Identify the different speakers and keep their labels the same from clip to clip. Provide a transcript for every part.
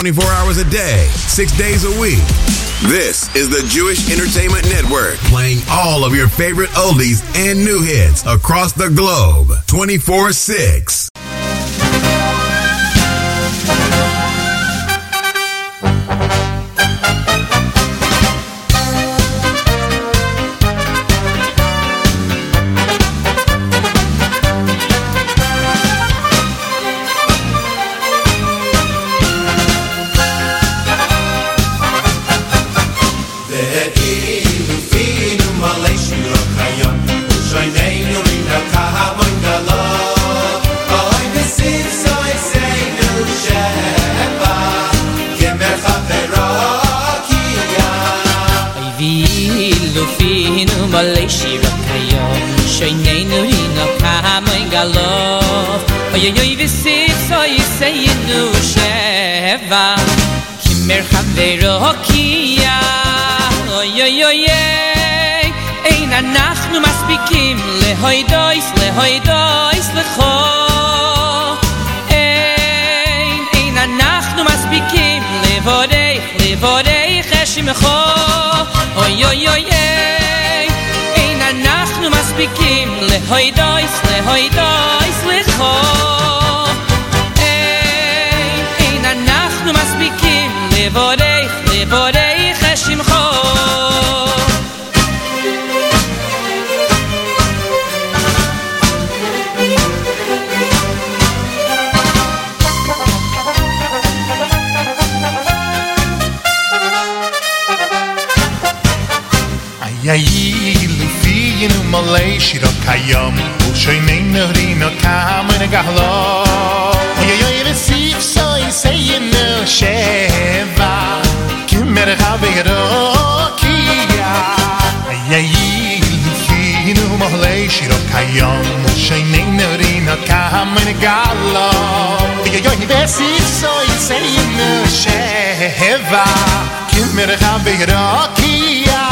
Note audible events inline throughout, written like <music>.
Speaker 1: 24 hours a day, six days a week. This is the Jewish Entertainment Network, playing all of your favorite oldies and new hits across the globe, 24 6.
Speaker 2: Hoy dois le hoy dois le kho ein ein anach nu maspikim le vodei le vodei khashim kho oy oy oy אנחנו מספיקים להוי דויס, להוי דויס לכו אין, אין אנחנו מספיקים לבודך, לבודך
Speaker 3: in um le shiro kayom u shoy nei nori no kam in oy lo yo yo in sif so i no sheva. Kim mer ga be ro ki ya yay in um shiro kayom u shoy nei nori no kam in oy lo yo yo in sif so i no sheva. Kim mer ga
Speaker 2: be ro ki ya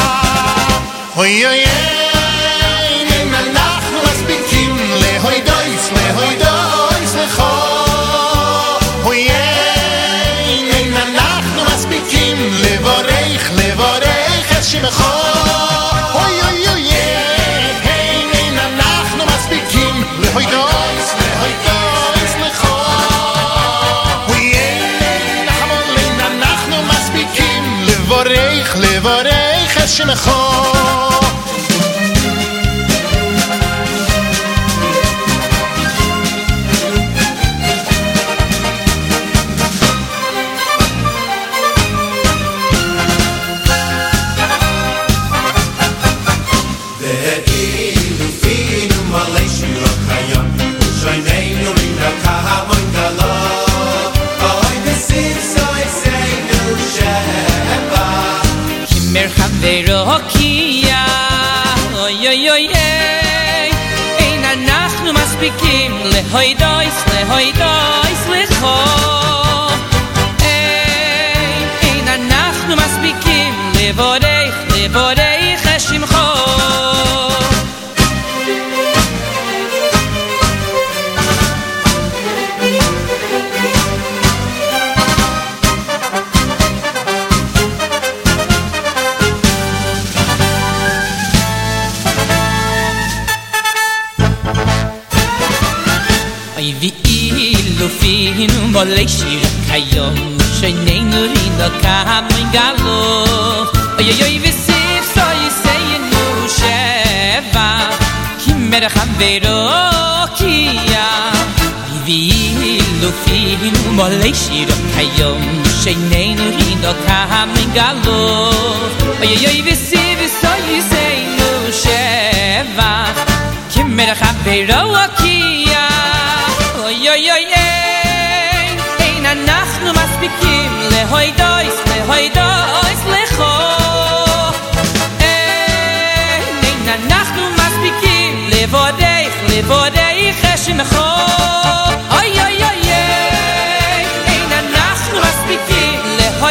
Speaker 2: ברחוב, אוי, אין אנחנו מספיקים לברך, לברך את שמך. אוי, אוי, אוי, אין אנחנו מספיקים להוידו, להוידו. לברך, לברך את שמך לבודך, לבודך השמחו fin um alle shir kayom sheinen in do kam in galo. Ay ay ay vis vis so you say no sheva. Kim mer kham de ro akia ay ay ay ay ein a nach nu mas bikim le hoy dois le hoy dois le kho ein a nach nu mas bikim le vor dei le vor dei khashim kho ay ay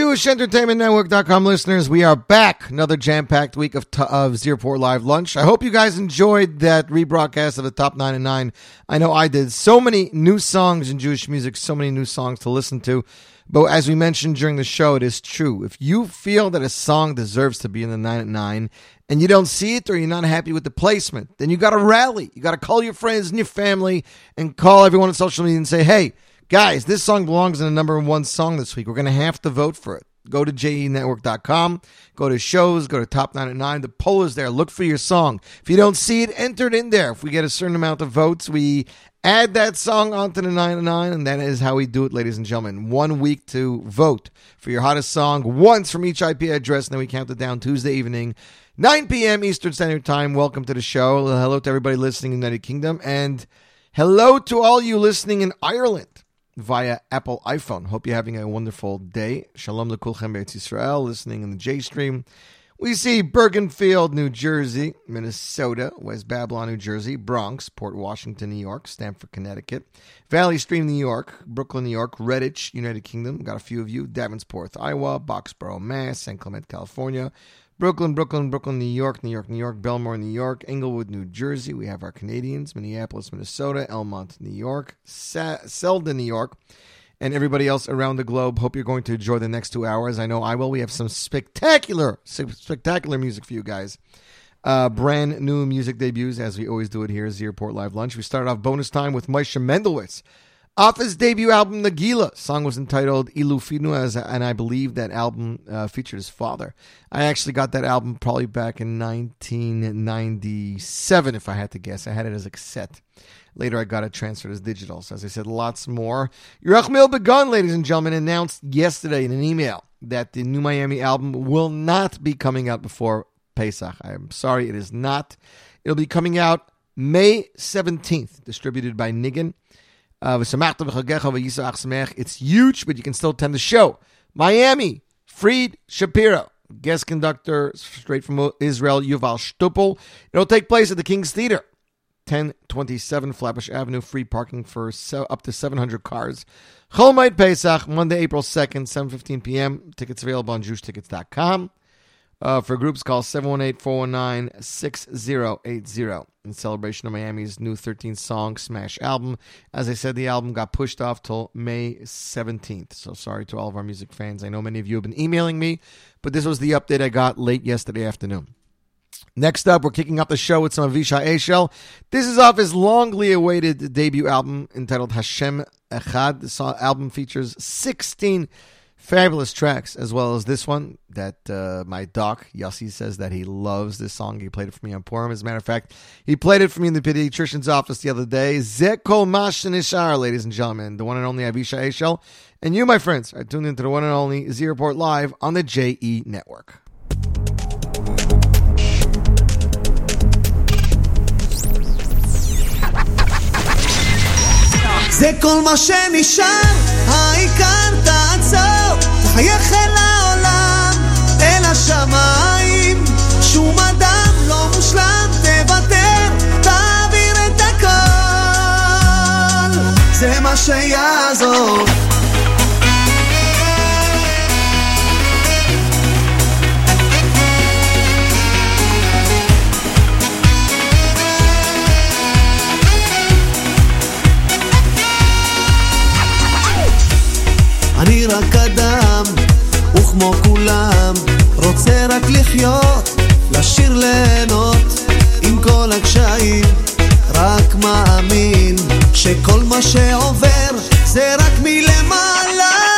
Speaker 4: afternoon, Jewish Entertainment listeners. We are back. Another jam packed week of, t- of Z Report Live Lunch. I hope you guys enjoyed that rebroadcast of the top nine and nine. I know I did. So many new songs in Jewish music, so many new songs to listen to. But as we mentioned during the show, it is true. If you feel that a song deserves to be in the nine at nine and you don't see it or you're not happy with the placement, then you got to rally. You got to call your friends and your family and call everyone on social media and say, hey, Guys, this song belongs in the number one song this week. We're going to have to vote for it. Go to jenetwork.com, go to shows, go to top 9 at 9. The poll is there. Look for your song. If you don't see it, enter it in there. If we get a certain amount of votes, we add that song onto the Nine at Nine, and that is how we do it, ladies and gentlemen. One week to vote for your hottest song, once from each IP address, and then we count it down Tuesday evening, 9 p.m. Eastern Standard Time. Welcome to the show. Hello to everybody listening in the United Kingdom, and hello to all you listening in Ireland via Apple iPhone. Hope you're having a wonderful day. Shalom lekulchem Be'etz Yisrael, listening in the J Stream. We see Bergenfield, New Jersey, Minnesota, West Babylon, New Jersey, Bronx, Port Washington, New York, Stamford, Connecticut, Valley Stream, New York, Brooklyn, New York, Redditch, United Kingdom. Got a few of you. Davenport, Iowa, Boxborough, Mass, St. Clement, California, Brooklyn, Brooklyn, Brooklyn, New York, New York, New York, Bellmore, New York, Englewood, New Jersey. We have our Canadians, Minneapolis, Minnesota, Elmont, New York, Sa- Selden, New York, and everybody else around the globe. Hope you're going to enjoy the next two hours. I know I will. We have some spectacular, spectacular music for you guys. Uh, brand new music debuts, as we always do it here, Z Report Live Lunch. We started off bonus time with Moshe Mendelowitz off his debut album, Nagila, song was entitled Ilufinu, and I believe that album uh, featured his father. I actually got that album probably back in 1997, if I had to guess. I had it as a cassette. Later, I got it transferred as digital. So, as I said, lots more. Yerachmiel Begun, ladies and gentlemen, announced yesterday in an email that the new Miami album will not be coming out before Pesach. I am sorry, it is not. It'll be coming out May 17th, distributed by Niggin. Uh, it's huge, but you can still attend the show. Miami, Fried Shapiro, guest conductor straight from Israel, Yuval Stupel. It'll take place at the King's Theater, 1027 Flatbush Avenue, free parking for up to 700 cars. Cholmite Pesach, Monday, April 2nd, 7.15 p.m. Tickets available on JewishTickets.com. Uh, for groups, call 718-419-6080 in celebration of Miami's new 13 song Smash album. As I said, the album got pushed off till May 17th. So sorry to all of our music fans. I know many of you have been emailing me, but this was the update I got late yesterday afternoon. Next up, we're kicking off the show with some of Avishai Eshel. This is off his longly awaited debut album entitled Hashem Echad. This album features 16 Fabulous tracks, as well as this one that uh, my doc, Yossi, says that he loves this song. He played it for me on Purim. As a matter of fact, he played it for me in the pediatrician's office the other day. Zekol Mashanishar, ladies and gentlemen, the one and only Avishai Eshel. And you, my friends, are tuned into the one and only Z Report Live on the JE Network.
Speaker 5: זה כל מה שנשאר, העיקר תעצור, תחייך אל העולם, אל השמיים, שום אדם לא מושלם, תוותר, תעביר את הכל, זה מה שיעזור. רק אדם, וכמו כולם, רוצה רק לחיות, לשיר ליהנות, עם כל הקשיים, רק מאמין, שכל מה שעובר זה רק מלמעלה.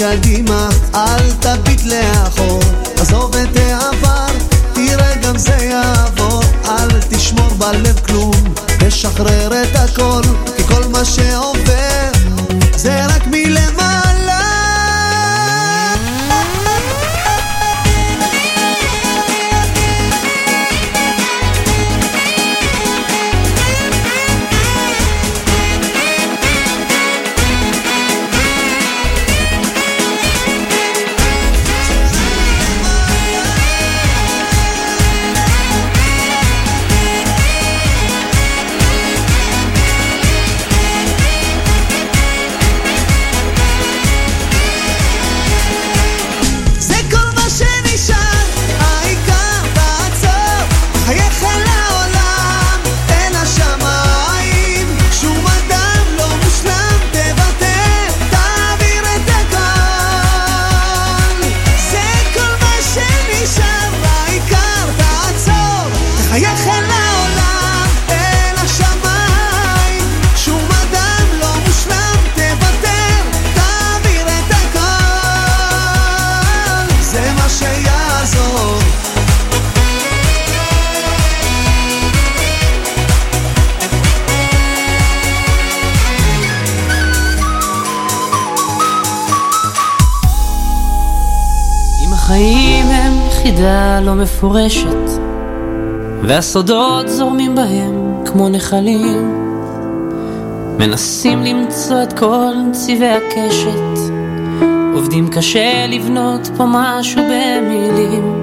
Speaker 5: קדימה, אל תביט לאחור, עזוב את העבר, תראה גם זה יעבור, אל תשמור בלב כלום, תשחרר את הכל, כי כל מה שעובר זה רק מלמעלה
Speaker 6: יחידה לא מפורשת, והסודות זורמים בהם כמו נחלים. מנסים למצוא את כל צבעי הקשת, עובדים קשה לבנות פה משהו במילים.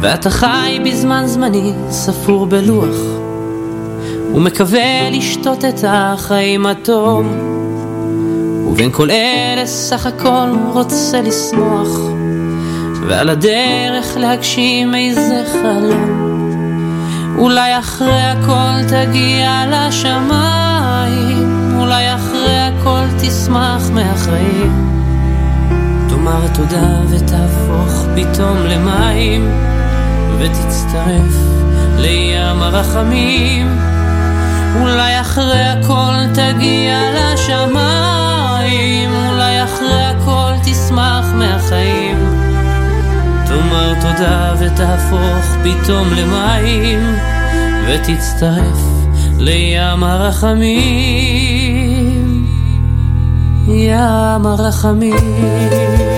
Speaker 6: ואתה חי בזמן זמני ספור בלוח, ומקווה לשתות את החיים הטוב. ובין כל אלה סך הכל רוצה לשמוח. ועל הדרך להגשים איזה חלום. אולי אחרי הכל תגיע לשמיים, אולי אחרי הכל תשמח מהחיים. תאמר תודה ותהפוך פתאום למים, ותצטרף לים הרחמים. אולי אחרי הכל תגיע לשמיים, אולי אחרי הכל תשמח מהחיים. תאמר תודה ותהפוך פתאום למים ותצטרף לים הרחמים. ים הרחמים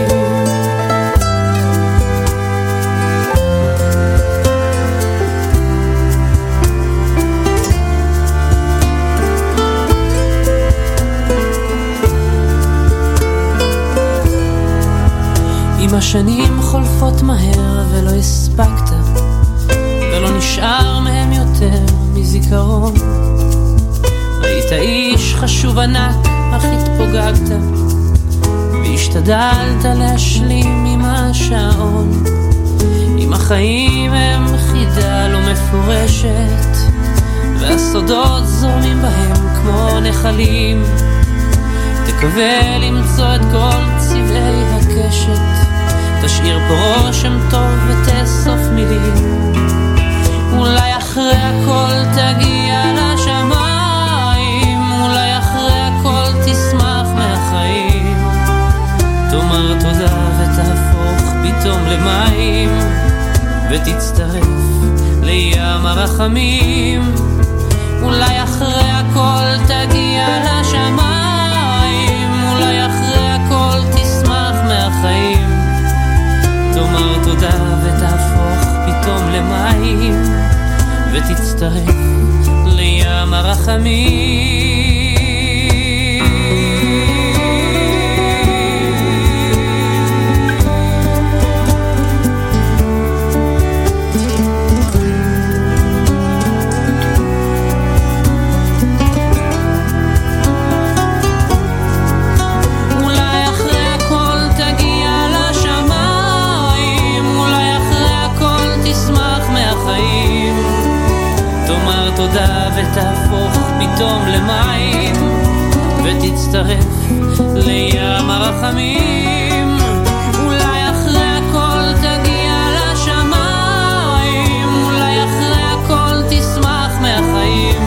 Speaker 6: אם השנים חולפות מהר ולא הספקת, ולא נשאר מהם יותר מזיכרון. היית איש חשוב ענק, אך התפוגגת, והשתדלת להשלים עם השעון. אם החיים הם חידה לא מפורשת, והסודות זורמים בהם כמו נחלים, תקווה למצוא את כל צבעי הקשת. תשאיר פה רושם טוב ותאסוף מילים. אולי אחרי הכל תגיע לשמיים אולי אחרי הכל תשמח מהחיים. תאמר תודה ותהפוך פתאום למים ותצטרף לים הרחמים. אולי אחרי הכל תגיע לשמיים תודה ותהפוך פתאום למים ותצטרף לים הרחמים פתאום למים ותצטרף לים הרחמים. אולי אחרי הכל תגיע לשמיים. אולי אחרי הכל תשמח מהחיים.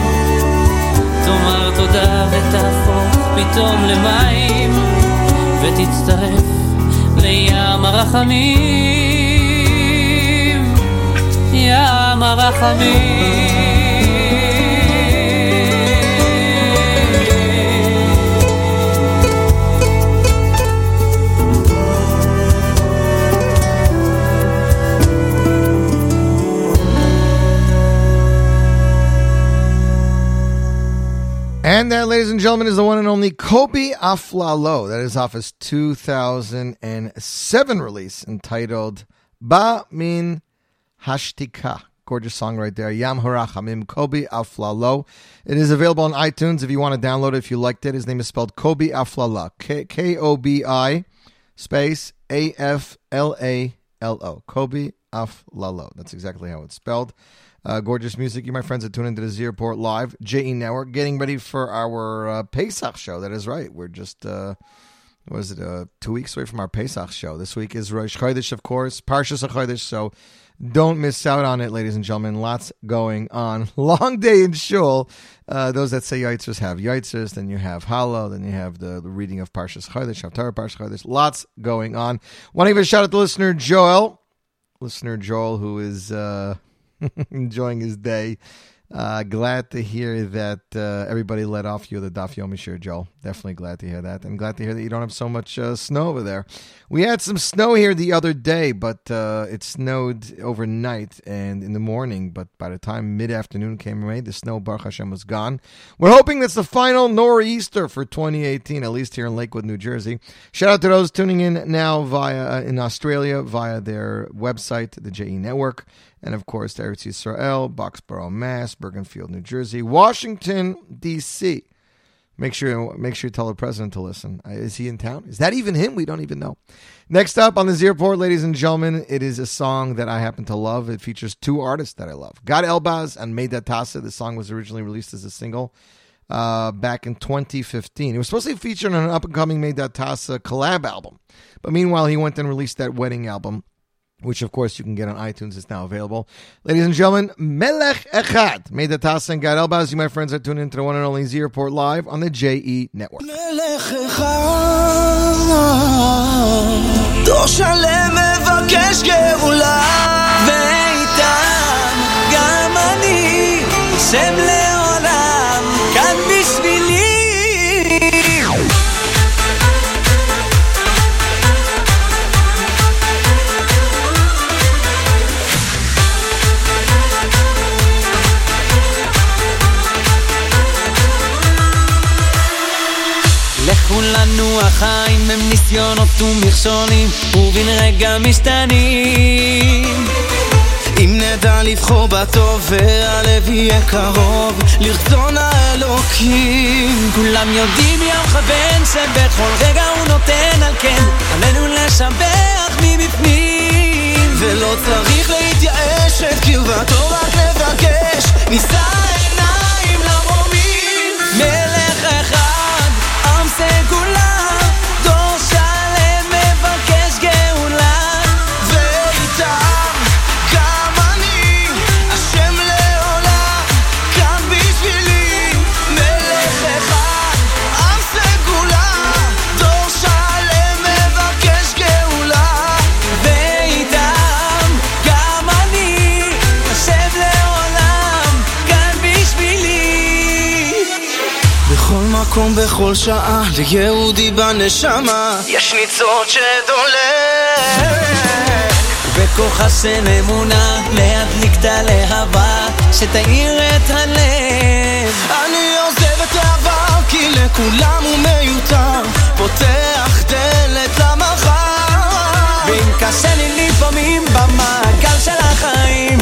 Speaker 6: תאמר תודה ותהפוך פתאום למים
Speaker 7: ותצטרף לים הרחמים, ים הרחמים.
Speaker 4: Ladies and gentlemen, is the one and only Kobi Aflalo. That is off his 2007 release entitled Ba Min Hashtika. Gorgeous song right there. Yam Harachamim, Kobi Aflalo. It is available on iTunes if you want to download it if you liked it. His name is spelled Kobi Aflalo. K O B I space A F L A L O. Kobi Aflalo. That's exactly how it's spelled. Uh, gorgeous music. You, my friends, are tuned into the Z Report Live, JE Network, getting ready for our uh, Pesach show. That is right. We're just, uh, what is it, uh, two weeks away from our Pesach show. This week is Rosh Chodesh, of course, Parshas Chodesh. So don't miss out on it, ladies and gentlemen. Lots going on. <laughs> Long day in shul. Uh, those that say Yitzers have Yitzers. Then you have Hallel. Then you have the, reading of Parshas Chodesh, Haftarah Parshas Chodesh. Lots going on. Want to give a shout out to listener Joel. Listener Joel, who is... Uh, <laughs> enjoying his day. Uh, glad to hear that uh, everybody let off you the Daf Yomi shirt, Joel. Definitely glad to hear that. And glad to hear that you don't have so much uh, snow over there. We had some snow here the other day, but uh, it snowed overnight and in the morning. But by the time mid afternoon came around, the snow, Baruch Hashem, was gone. We're hoping that's the final nor'easter for 2018, at least here in Lakewood, New Jersey. Shout out to those tuning in now via uh, in Australia via their website, the JE Network and of course, Eretz Yisrael, Boxborough, Mass, Bergenfield, New Jersey, Washington D.C. Make sure make sure you tell the president to listen. Uh, is he in town? Is that even him? We don't even know. Next up on the Z Report, ladies and gentlemen, it is a song that I happen to love. It features two artists that I love, Gad Elbaz and Meydad Tasa. The song was originally released as a single uh, back in 2015. It was supposed to be featured on an up and coming Meydad Tasa collab album, but meanwhile, he went and released that wedding album which of course you can get on iTunes. It's now available. Ladies and gentlemen, Melech Echad. Meydad Tasa and Gad Elbaz, you, my friends, are tuned into the one and only Z Report live on the JE Network.
Speaker 7: Melech החיים הם ניסיונות ומכשולים ובן רגע משתנים. אם נדע לבחור בטוב והלב יהיה קרוב לרצון האלוקים. כולם יודעים מי המכוון שבכל רגע הוא נותן על כן עלינו לשבח מבפנים. ולא צריך להתייאש את קרבתו רק לבקש. נישא עיניים למרומים מלך אחד סגולה, מקום, בכל שעה, ליהודי בנשמה. יש ניצוץ שדולק. בכוחה של אמונה להדליק את הלהבה שתאיר את הלב. אני עוזב את העבר כי לכולם הוא מיותר. פותח דלת למחר. ואם קשה לי לפעמים במעגל של החיים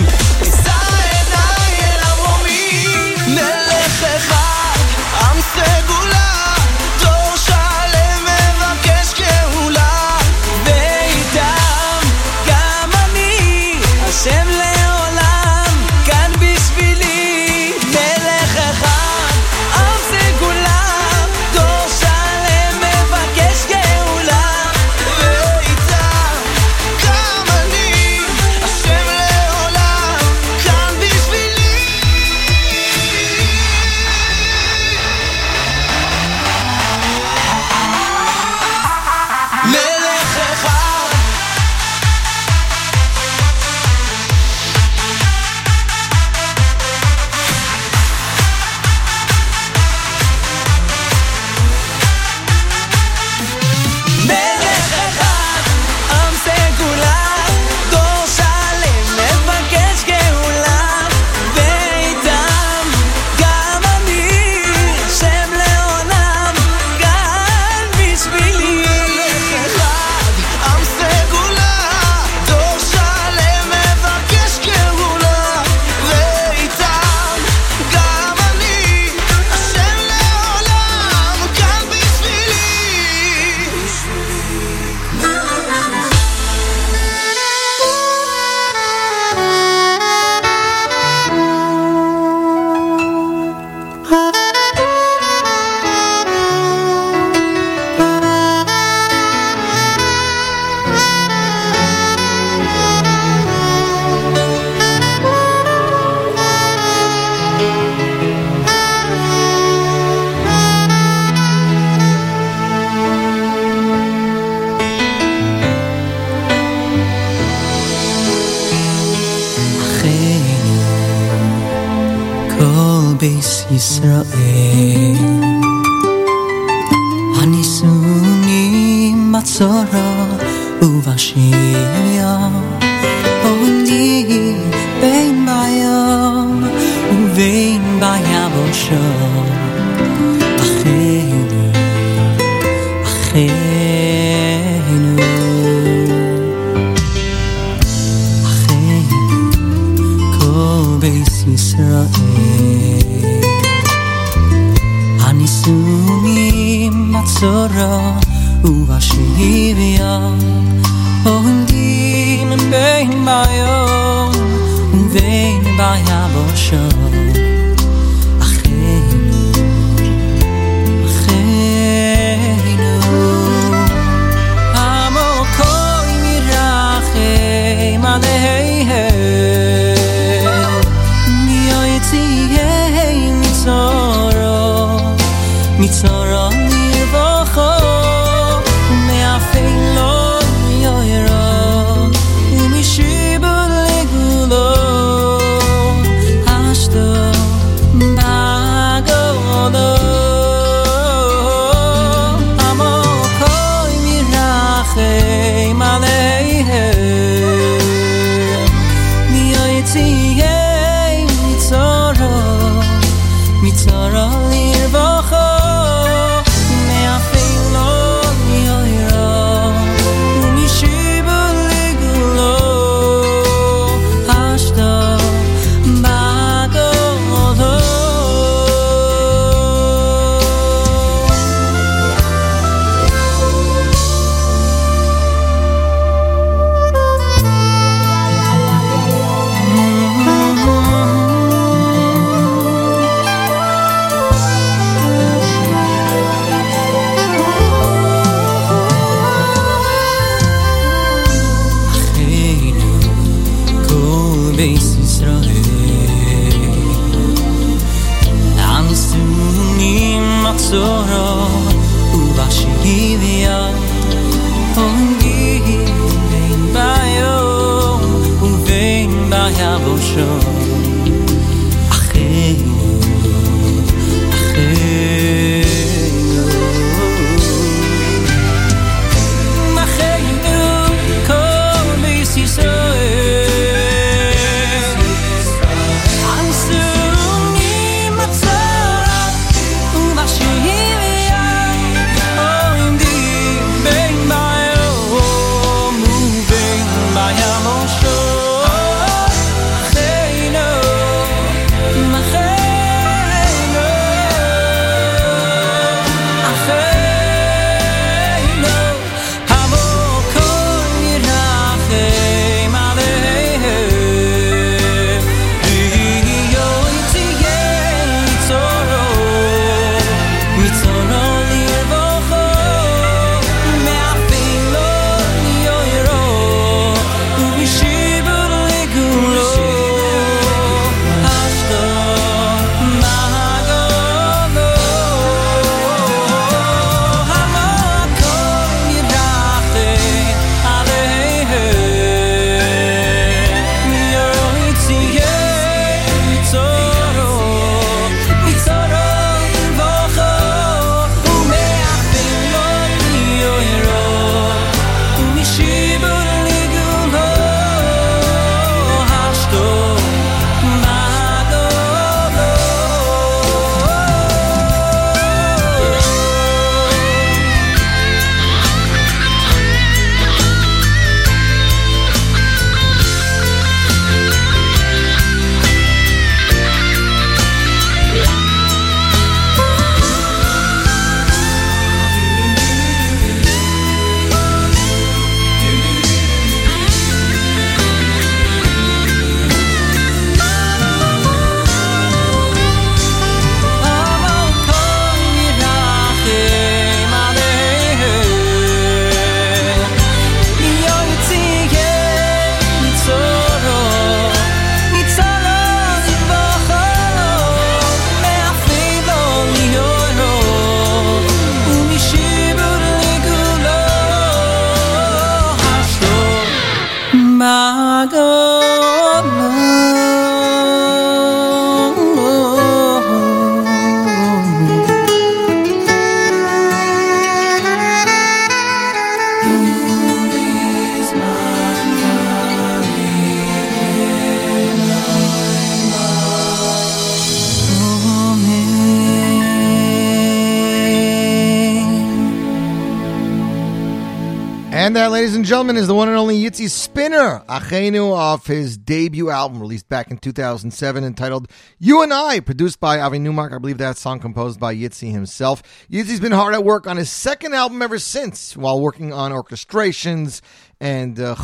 Speaker 4: gentlemen, is the one and only Yitzi Spinner, Achenu, off his debut album released back in 2007 entitled You and I, produced by Avi Newmark. I believe that song composed by Yitzi himself. Yitzi's been hard at work on his second album ever since, while working on orchestrations and uh,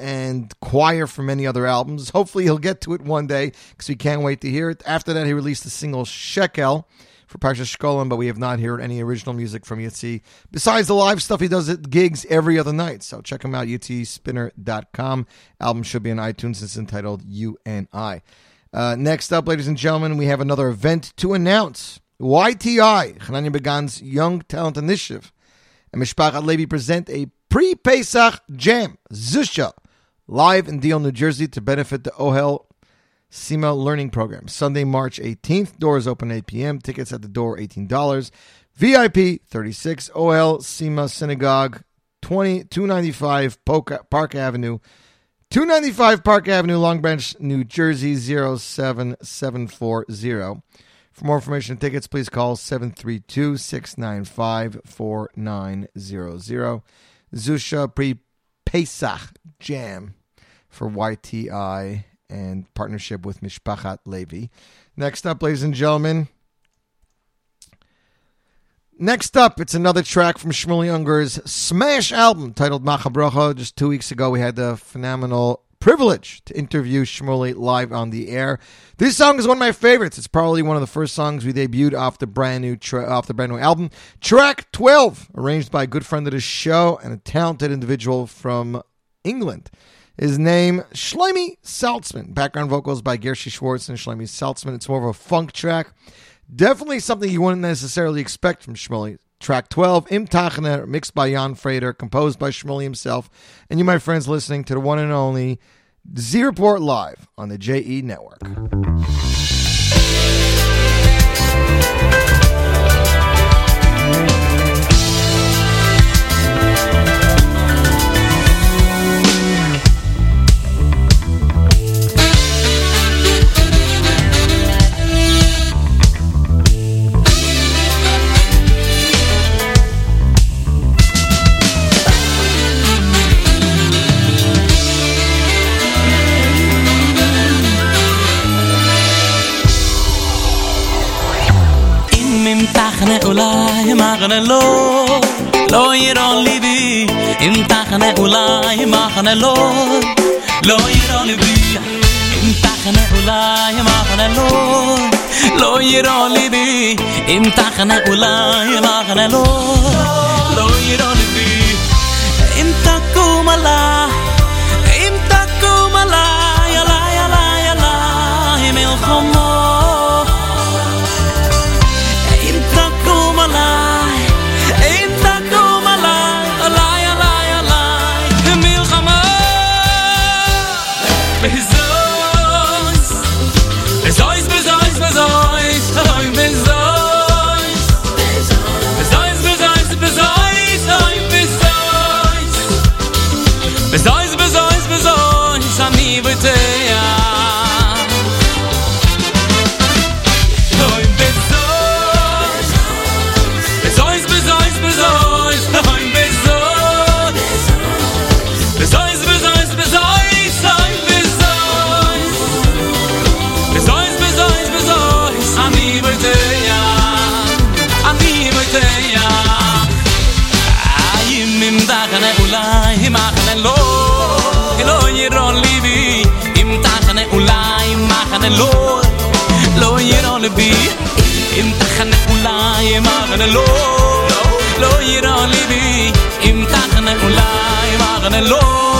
Speaker 4: and choir for many other albums. Hopefully he'll get to it one day because we can't wait to hear it. After that, he released the single Shekel for Parshas but we have not heard any original music from Yitzi. Besides the live stuff, he does at gigs every other night. So check him out, yitzspinner.com. Album should be on iTunes. It's entitled You and I. Uh, next up, ladies and gentlemen, we have another event to announce. YTI, Hanania Began's Young Talent Initiative, and Mishpachat Levi present a pre-Pesach Jam, Zusha, live in Deal, New Jersey to benefit the Ohel SEMA Learning Program. Sunday, March 18th. Doors open 8 p.m. Tickets at the door, $18. VIP, 36 OL SEMA Synagogue, 20, 295 Park Avenue. 295 Park Avenue, Long Branch, New Jersey 07740. For more information and tickets, please call 732 695 4900. Zusha Pre Pesach Jam for YTI and partnership with Mishpachat Levi. Next up, ladies and gentlemen. Next up, it's another track from Shmuley Unger's smash album titled Machabrocha. Just two weeks ago, we had the phenomenal privilege to interview Shmuley live on the air. This song is one of my favorites. It's probably one of the first songs we debuted off the brand new tra- off the brand new album. Track 12, arranged by a good friend of the show and a talented individual from England. His name, Shlomi Saltzman. Background vocals by Gershi Schwartz and Shlomi Saltzman. It's more of a funk track. Definitely something you wouldn't necessarily expect from Shmuley. Track 12, Im Tachner, mixed by Jan Frater, composed by Shmuley himself. And you, my friends, listening to the one and only Z Report Live on the JE Network.
Speaker 8: Tachne ulay machne lo lo yiron libi. Im tachne ulay machne lo lo yiron libi. Im tachne ulay machne lo lo yiron libi. Im tachne ulay machne lo lo yiron בי אם תחנך אולי ימרנה לא לא יראה ליבי
Speaker 6: אם תחנך אולי ימרנה לא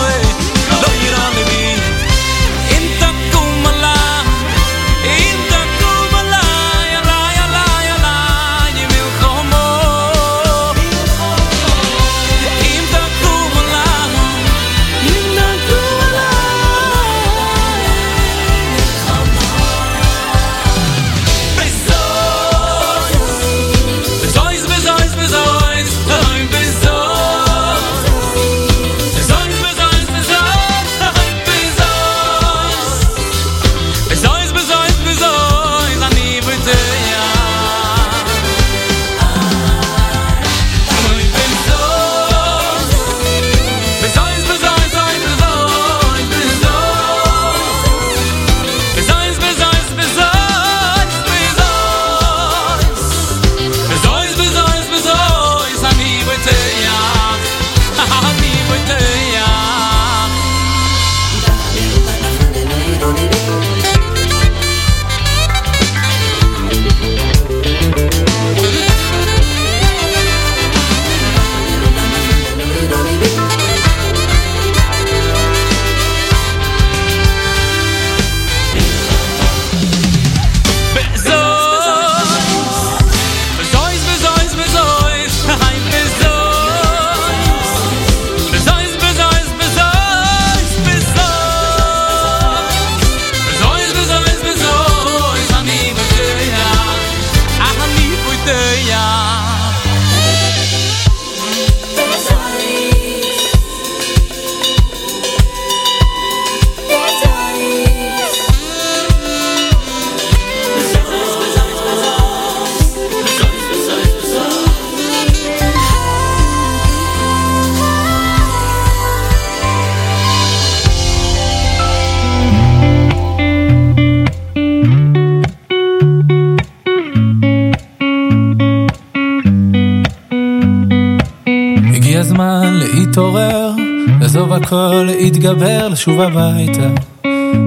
Speaker 6: להתגבר, לשוב הביתה.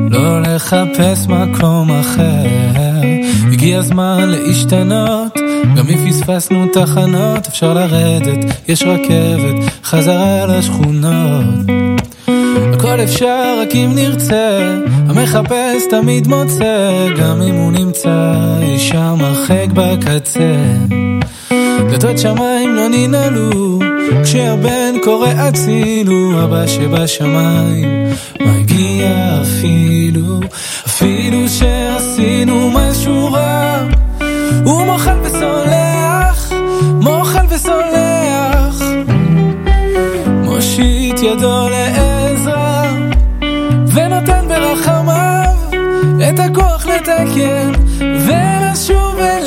Speaker 6: לא לחפש מקום אחר. הגיע הזמן להשתנות, גם אם פספסנו תחנות, אפשר לרדת, יש רכבת, חזרה לשכונות. הכל אפשר רק אם נרצה, המחפש תמיד מוצא, גם אם הוא נמצא אי שם הרחק בקצה. דלתות שמיים לא ננעלו, כשהבן קורא הצילו, אבא שבשמיים מגיע אפילו, אפילו שעשינו משהו רע, הוא מוחל וסולח, מוחל וסולח, מושיט ידו לעזרה, ונותן ברחמיו את הכוח לתקן ולשוב אליו.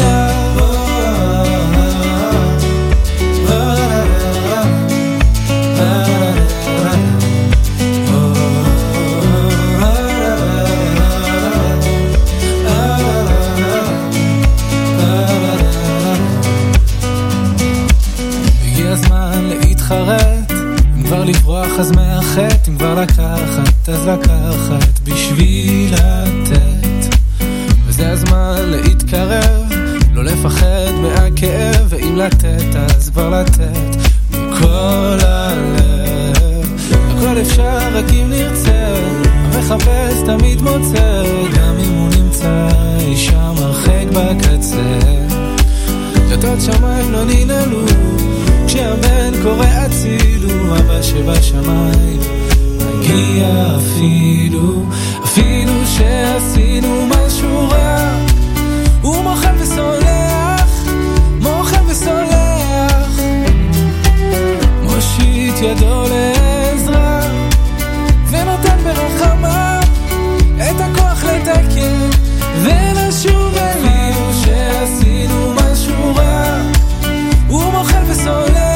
Speaker 6: אז מאחת, אם כבר לקחת אז לקחת בשביל לתת. וזה הזמן להתקרב, לא לפחד מהכאב, ואם לתת אז כבר לתת מכל הלב. הכל אפשר רק אם נרצה, המחפש תמיד מוצא, גם אם הוא נמצא אי שם הרחק בקצה. דלתות שמיים לא ננעלו, כשהבן קורא הצילו, אבא שבשמיים מגיע אפילו, אפילו שעשינו משהו רע, הוא מוחל וסולח, מוחל וסולח, מושיט ידו לעזרה, so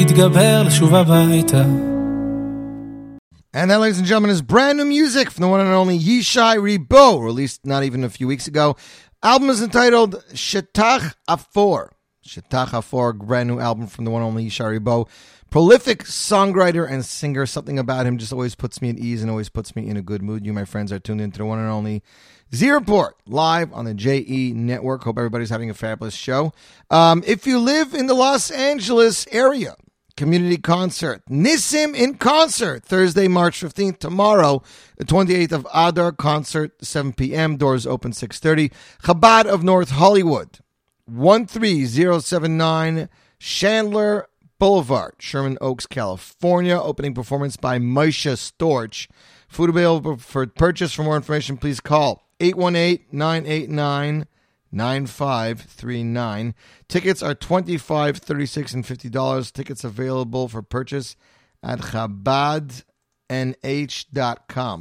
Speaker 6: להתגבר, לשוב הביתה.
Speaker 4: And that, ladies and gentlemen, is brand new music from the one and only Yishai Ribo, released not even a few weeks ago. Album is entitled Shetach Afor. Shetach Afor, brand new album from the one and only Yishai Ribo. Prolific songwriter and singer. Something about him just always puts me at ease and always puts me in a good mood. You, my friends, are tuned into the one and only Z Report live on the JE Network. Hope everybody's having a fabulous show. Um, if you live in the Los Angeles area, community concert. Nissim in concert, Thursday, March 15th, tomorrow, the 28th of Adar concert, 7 p.m. Doors open 6.30. Chabad of North Hollywood, 13079 Chandler Boulevard, Sherman Oaks, California. Opening performance by Moshe Storch. Food available for purchase. For more information, please call 818 989 9539. Tickets are 25 36 and $50. Tickets available for purchase at chabadnh.com.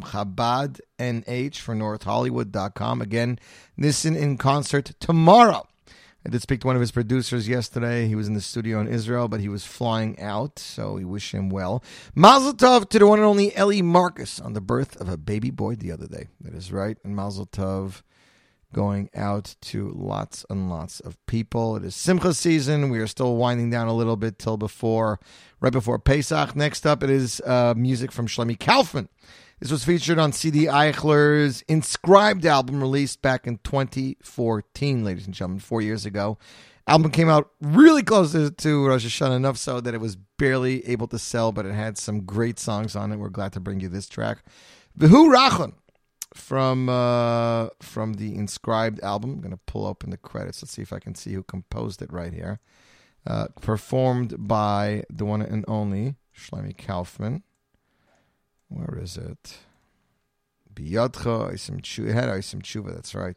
Speaker 4: Chabadnh for northhollywood.com. Again, listen in concert tomorrow. I did speak to one of his producers yesterday. He was in the studio in Israel, but he was flying out, so we wish him well. Mazel tov to the one and only Ellie Marcus on the birth of a baby boy the other day. That is right. And Mazel tov going out to lots and lots of people. It is Simcha season. We are still winding down a little bit till before, right before Pesach. Next up, it is uh, music from Shlomi Kaufman. This was featured on CD Eichler's Inscribed album released back in 2014, ladies and gentlemen, four years ago. Album came out really close to, to Rosh Hashanah, enough so that it was barely able to sell, but it had some great songs on it. We're glad to bring you this track. Vihu Rachon from uh, from the Inscribed album. I'm going to pull open the credits. Let's see if I can see who composed it right here. Uh, performed by the one and only
Speaker 2: Shlomi Kaufman. Where is it? Biyadcha, Isim Tshuva, Isim Tshuva, that's right.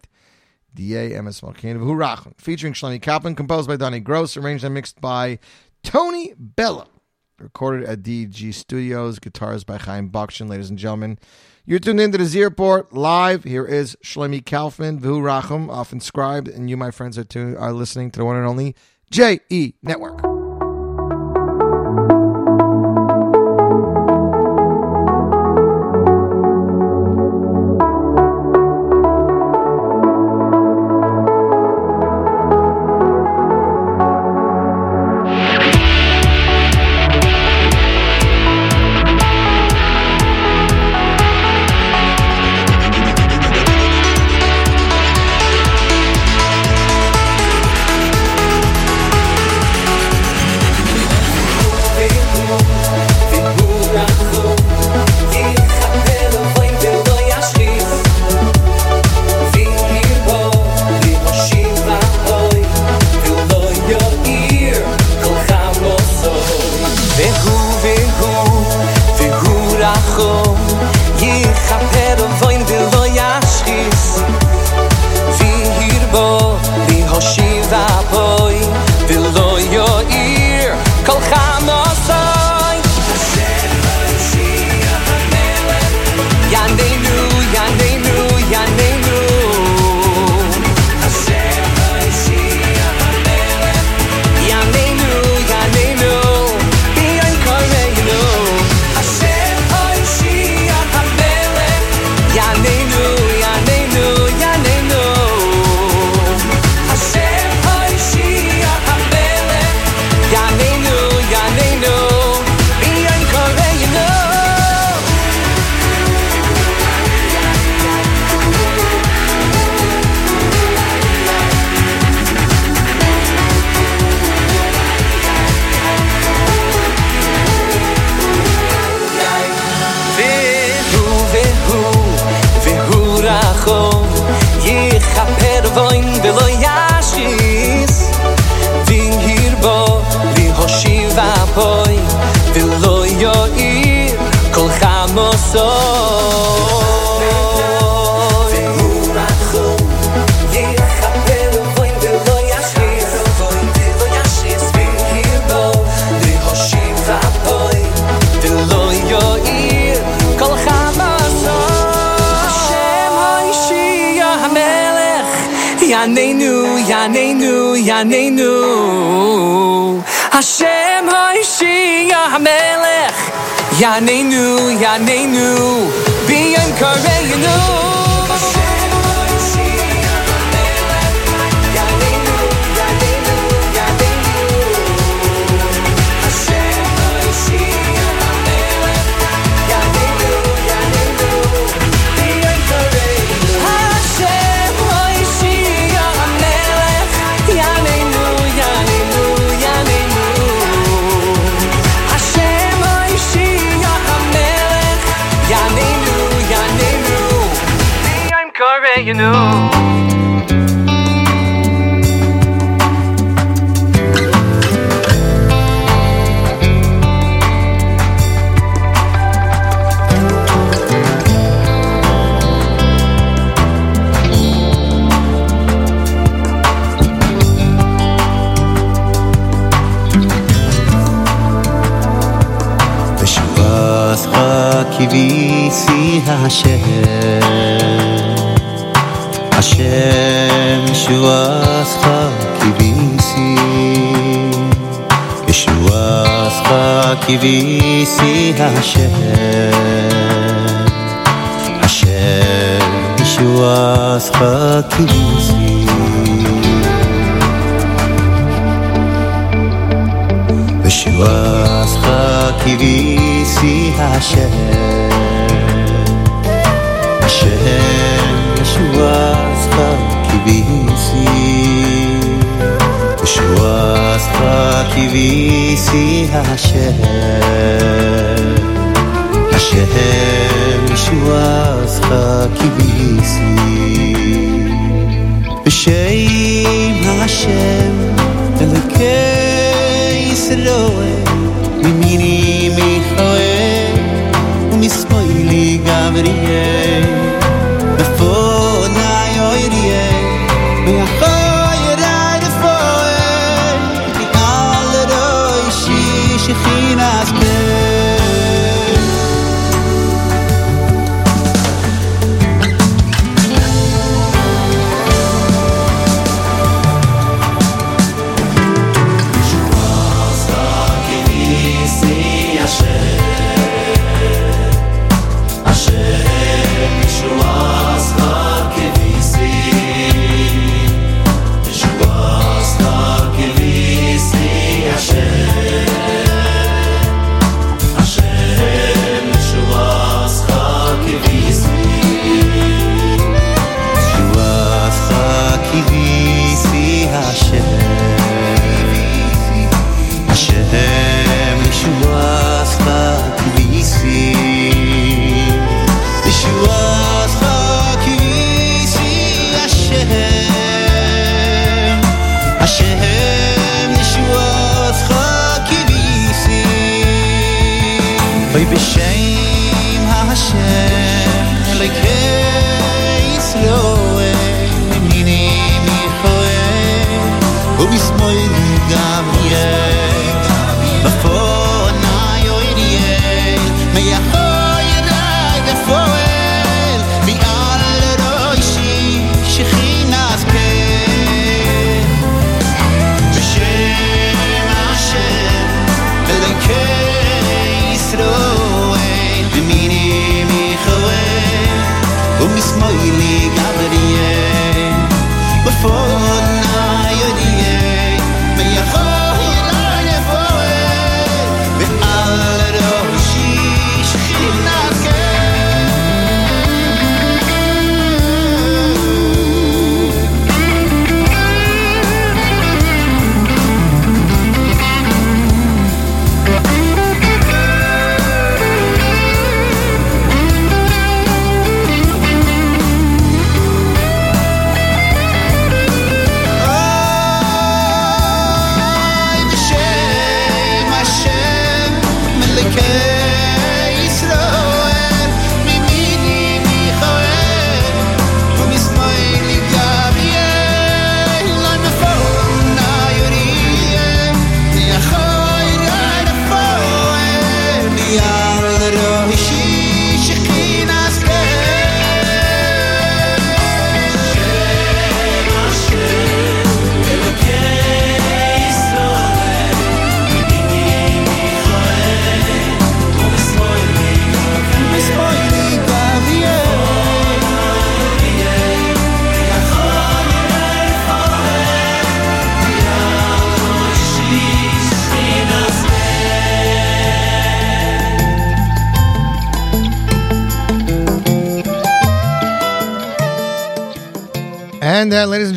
Speaker 2: D.A. M.S. Malkin, Hurachon, featuring Shlomi Kaufman, composed by Donnie Gross, arranged and mixed by Tony Bella. Recorded at DG Studios, guitars by Chaim Bakshin, ladies and gentlemen. You're tuned into the Z Report live. Here is Shlomi Kaufman, Vu Rachum, off Inscribed, and you, my friends, are, tuned, are listening to the one and only J.E. Network.
Speaker 7: yanei nu Yaneinu hashem hay HaMelech ya melech yanei
Speaker 2: Koreinu yanei nu you knew.
Speaker 7: ושבח רק הביצי השם השם ישועתך כביסי ישועתך כביסי השם השם ישועתך כביסי ישועתך כביסי השם השם בשועתך כביסי בשועתך כביסי השם השם בשועתך כביסי בשם השם אלוקי ישראל מימיני מיכאל ומשמאלי גבריאל and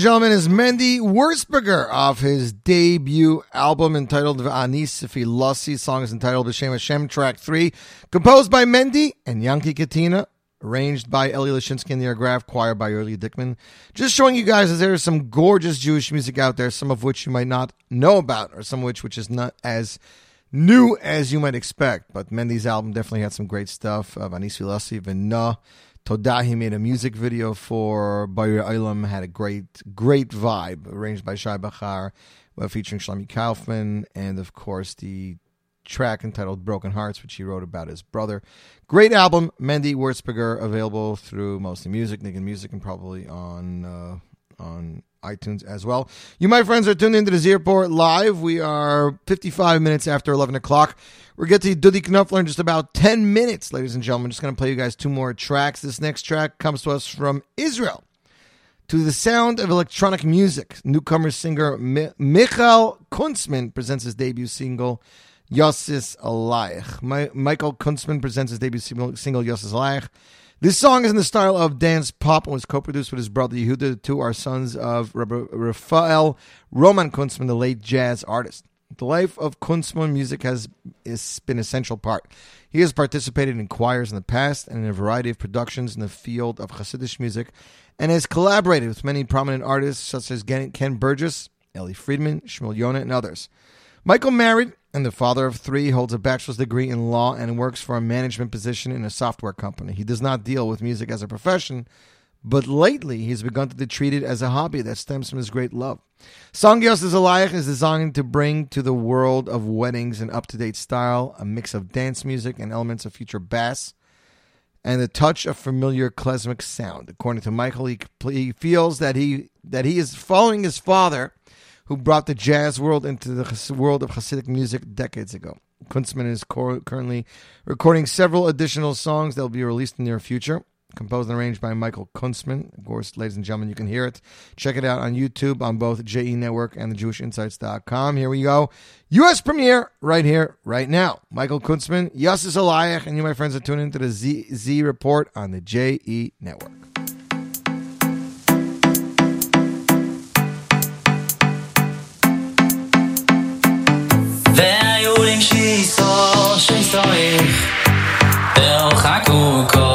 Speaker 7: gentlemen, is Mendy Wurzberger off his debut album entitled Anis Lassi. Song is entitled B'Shem Hashem, track three, composed by Mendy and Yankee Katina, arranged by Eli Lashinsky and the Air Graph Choir by Early Dickman. Just showing you guys that there is some gorgeous Jewish music out there, some of which you might not know about, or some of which which is not as new as you might expect. But Mendy's album definitely had some great stuff. Uh, Anis Lassi. Toda, he made a music video for Bayer Olam, had a great, great vibe, arranged by Shai Bachar, uh, featuring Shlomi Kaufman, and of course the track entitled Broken Hearts, which he wrote about his brother. Great album, Mendy Wurzberger, available through mostly music, Nigun Music, and probably on uh, on iTunes as well. You, my friends, are tuned into the Z Report live. We are 55 minutes after 11 o'clock. We're going to Dudi Knopfler in just about 10 minutes, ladies and gentlemen. Just going to play you guys two more tracks. This next track comes to us from Israel. To the sound of electronic music, newcomer singer Mi- Michael Kuntzman presents his debut single, Yossis Alaich. My- Michael Kuntzman presents his debut single, Yossis Alaich. This song is in the style of dance pop and was co-produced with his brother Yehuda. The two are sons of Raphael Roman Kuntzman, the late jazz artist. The life of Kunstmann music has been an essential part. He has participated in choirs in the past and in a variety of productions in the field of Hasidic music and has collaborated with many prominent artists such as Ken Burgess, Ellie Friedman, Shmuel Yonah, and others.
Speaker 4: Michael married and the father of three holds a bachelor's degree in law and works for a management position in a software company. He does not deal with music as a profession, but lately he's begun to treat it as a hobby that stems from his great love. Song Yosef Zalayach is designed to bring to the world of weddings an up to date style, a mix of dance music and elements of future bass, and a touch of familiar klezmer sound. According to Michael, he, he feels that he that he is following his father who brought the jazz world into the world of Hasidic music decades ago. Kunstman is cor- currently recording several additional songs that will be released in the near future. Composed and arranged by Michael Kunstman. Of course, ladies and gentlemen, you can hear it. Check it out on YouTube on both JE Network and the JewishInsights.com. Here we go. U.S. premiere right here, right now. Michael Kunstman, Yossi Zalayach, and you, my friends, are tuning into the Z, Z Report on the JE Network.
Speaker 5: והיו לי שיסו שיסויך והרחקו כל בבלויך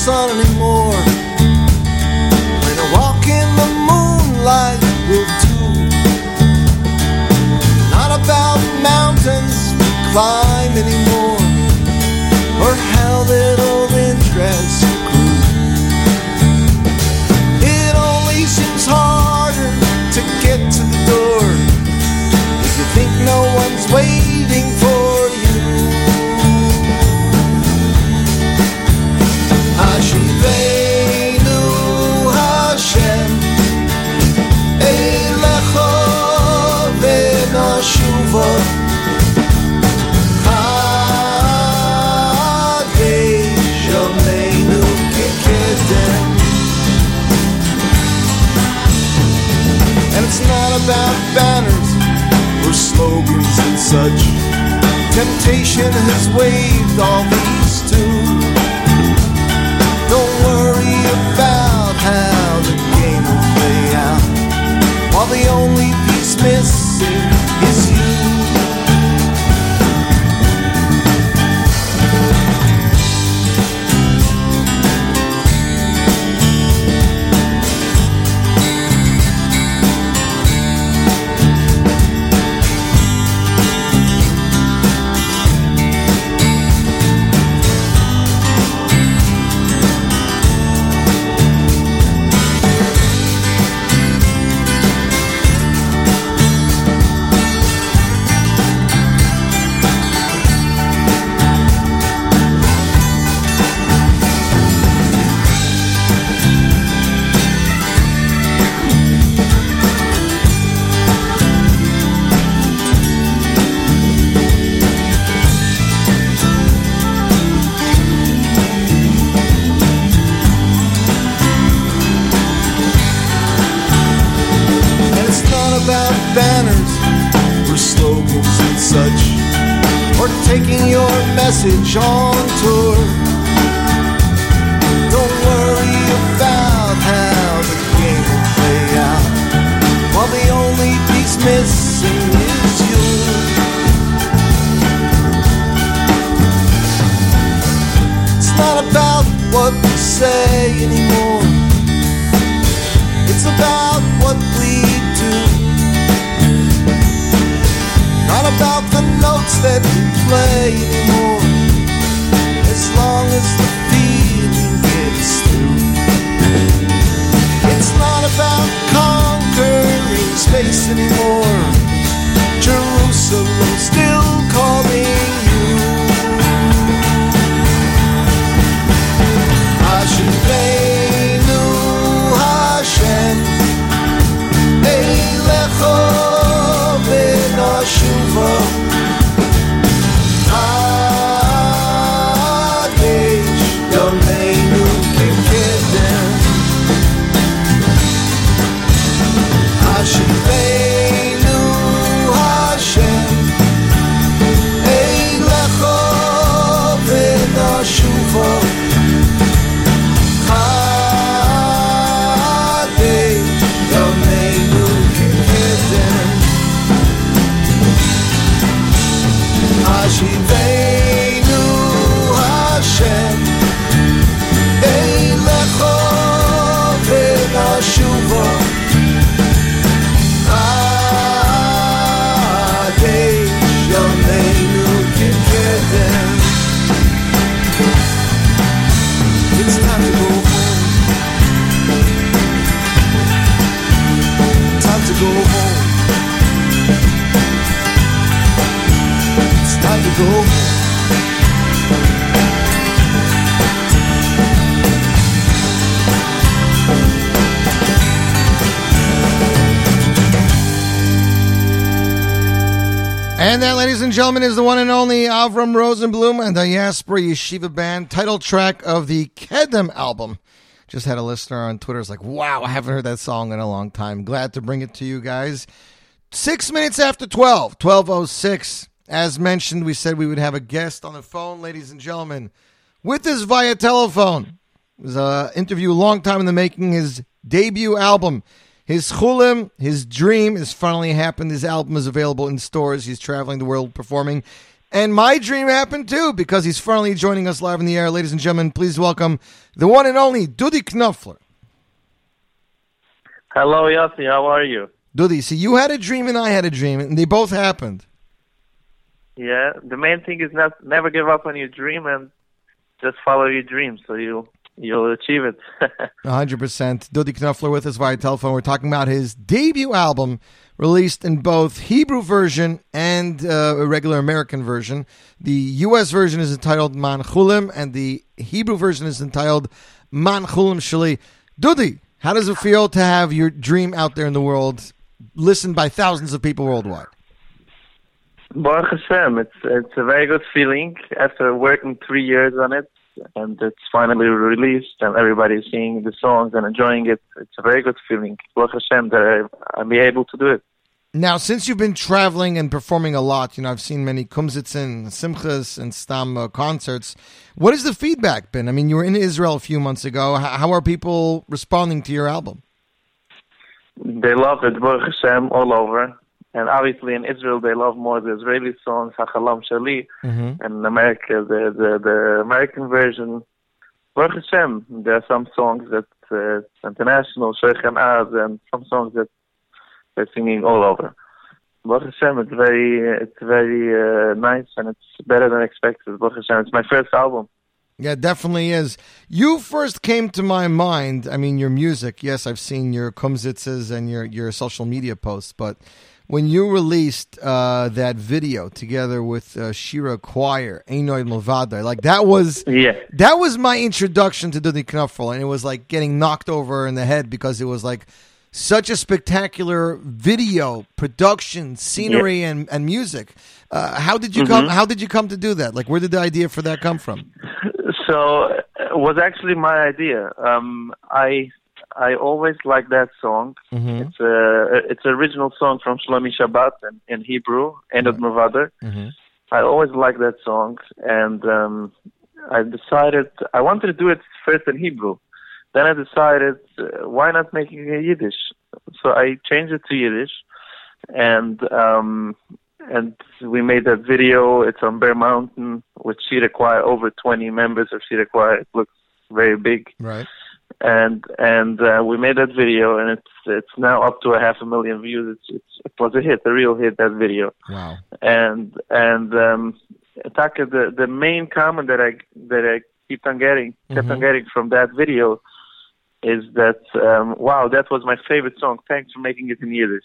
Speaker 5: sun anymore. When I walk in the moonlight, will do. Not about mountains we climb. without banners or slogans and such. Temptation has waved all these Jean to go. And that,
Speaker 4: ladies and gentlemen, is the one and only Avram Rosenblum and the Diaspora Yeshiva Band title track of the Kedem album. Just had a listener on Twitter is like, wow, I haven't heard that song in a long time. Glad to bring it to you guys. Six minutes after 12, 1206. As mentioned, we said we would have a guest on the phone, ladies and gentlemen, with us via telephone. It was an interview a long time in the making, his debut album. His chulim, his dream, has finally happened. His album is available in stores. He's traveling the world performing. And my dream happened too because he's finally joining us live in the air. Ladies and gentlemen, please welcome the one and only Dudi Knopfler.
Speaker 9: Hello, Yossi. How are you?
Speaker 4: Dudi, see, you had a dream and I had a dream, and they both happened.
Speaker 9: Yeah, the main thing is not never give up on your dream and just follow your dream so you you'll achieve it. <laughs>
Speaker 4: 100%. Dudi Knopfler with us via telephone. We're talking about his debut album released in both Hebrew version and uh, a regular American version. The U.S. version is entitled Man Chulim, and the Hebrew version is entitled Man Chulim Shali. Dudi, how does it feel to have your dream out there in the world, listened by thousands of people worldwide?
Speaker 9: Baruch Hashem, it's it's a very good feeling after working three years on it and it's finally released and everybody's seeing the songs and enjoying it. It's a very good feeling. Baruch Hashem that I, I'm able to do it.
Speaker 4: Now, since you've been traveling and performing a lot, you know, I've seen many kumsitzen, simchas, and stam uh, concerts. What has the feedback been? I mean, you were in Israel a few months ago. How, how are people responding to your album?
Speaker 9: They love it, Baruch Hashem, all over. And obviously in Israel they love more the Israeli songs, Hachalam Shali, mm-hmm. and in America the, the, the American version. Baruch Hashem, there are some songs that uh, international, Sheikh and Az, and some songs that they're singing all over. Baruch Hashem, it's very, it's very uh, nice and it's better than expected. Baruch Hashem, it's my first album.
Speaker 4: Yeah, definitely is. You first came to my mind. I mean, your music. Yes, I've seen your kumzitzes and your your social media posts, but when you released uh, that video together with uh, Shira Choir, Einoid Movada, like that was
Speaker 9: yeah.
Speaker 4: that was my introduction to Dudi Knopfler, and it was like getting knocked over in the head because it was like such a spectacular video production, scenery, yeah. and, and music. Uh, how did you mm-hmm. come? How did you come to do that? Like, where did the idea for that come from?
Speaker 9: So, it was actually my idea. Um, I I always like that song. Mm-hmm. It's a it's an original song from Shlomi Shabbat in, in Hebrew, End of Mavader. Mm-hmm. I always like that song, and um, I decided I wanted to do it first in Hebrew. Then I decided uh, why not making it Yiddish? So I changed it to Yiddish, and um, and we made that video. It's on Bear Mountain with Shira Choir, over 20 members of Shira Choir. It looks very big.
Speaker 4: Right
Speaker 9: and and uh, we made that video, and it's it's now up to a half a million views. It's, it's it was a hit, a real hit. That video.
Speaker 4: Wow.
Speaker 9: And and um, Taka, the the main comment that I that I keep on getting kept mm-hmm. on getting from that video is that um, wow, that was my favorite song. Thanks for making it in Yiddish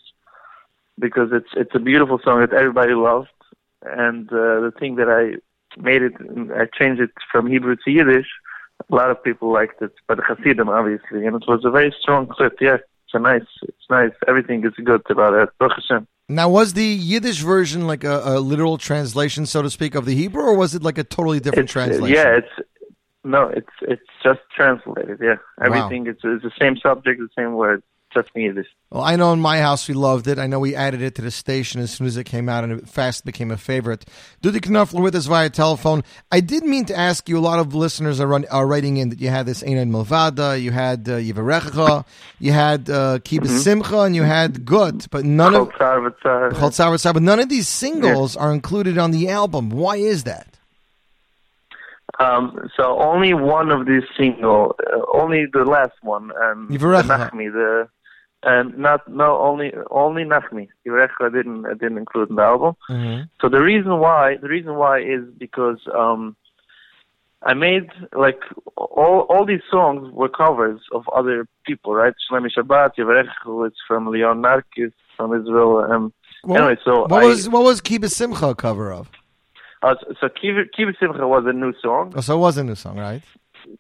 Speaker 9: because it's it's a beautiful song that everybody loved, and uh, the thing that I made it, I changed it from Hebrew to Yiddish a lot of people liked it, but Hasidim obviously, and it was a very strong clip. Yeah, it's a nice, it's nice. Everything is good about it. Baruch Hashem.
Speaker 4: Now, was the Yiddish version like a, a, literal translation, so to speak, of the Hebrew, or was it like a totally different
Speaker 9: it's, uh,
Speaker 4: translation?
Speaker 9: Yeah, it's no, it's it's just translated. Yeah, everything wow. is the same subject, the same words just this.
Speaker 4: Well, I know in my house we loved it. I know we added it to the station as soon as it came out, and it fast became a favorite. Dudi Knopfler with us via telephone. I did mean to ask you. A lot of listeners are, run, are writing in that you had this Einad Milvada, you had uh, Yivarecha, you had uh, Kibbutz mm-hmm. Simcha, and you had Gut, but none of but none of these singles yeah. are included on the album. Why is that?
Speaker 9: Um, so only one of these single, uh, only the last one, um, the Nachmi, the and not no only only Nachmi. Yirecha didn't didn't include in the album. Mm-hmm. So the reason why the reason why is because um, I made like all all these songs were covers of other people, right? Shlomi Shabbat, Yirecha, it's from Lior Narkis from Israel. Um,
Speaker 4: what,
Speaker 9: anyway, so
Speaker 4: what
Speaker 9: I,
Speaker 4: was what was Kibbutz Simcha cover of?
Speaker 9: Uh, so so Kibbutz Simcha was a new song.
Speaker 4: Oh, so it was a new song, right?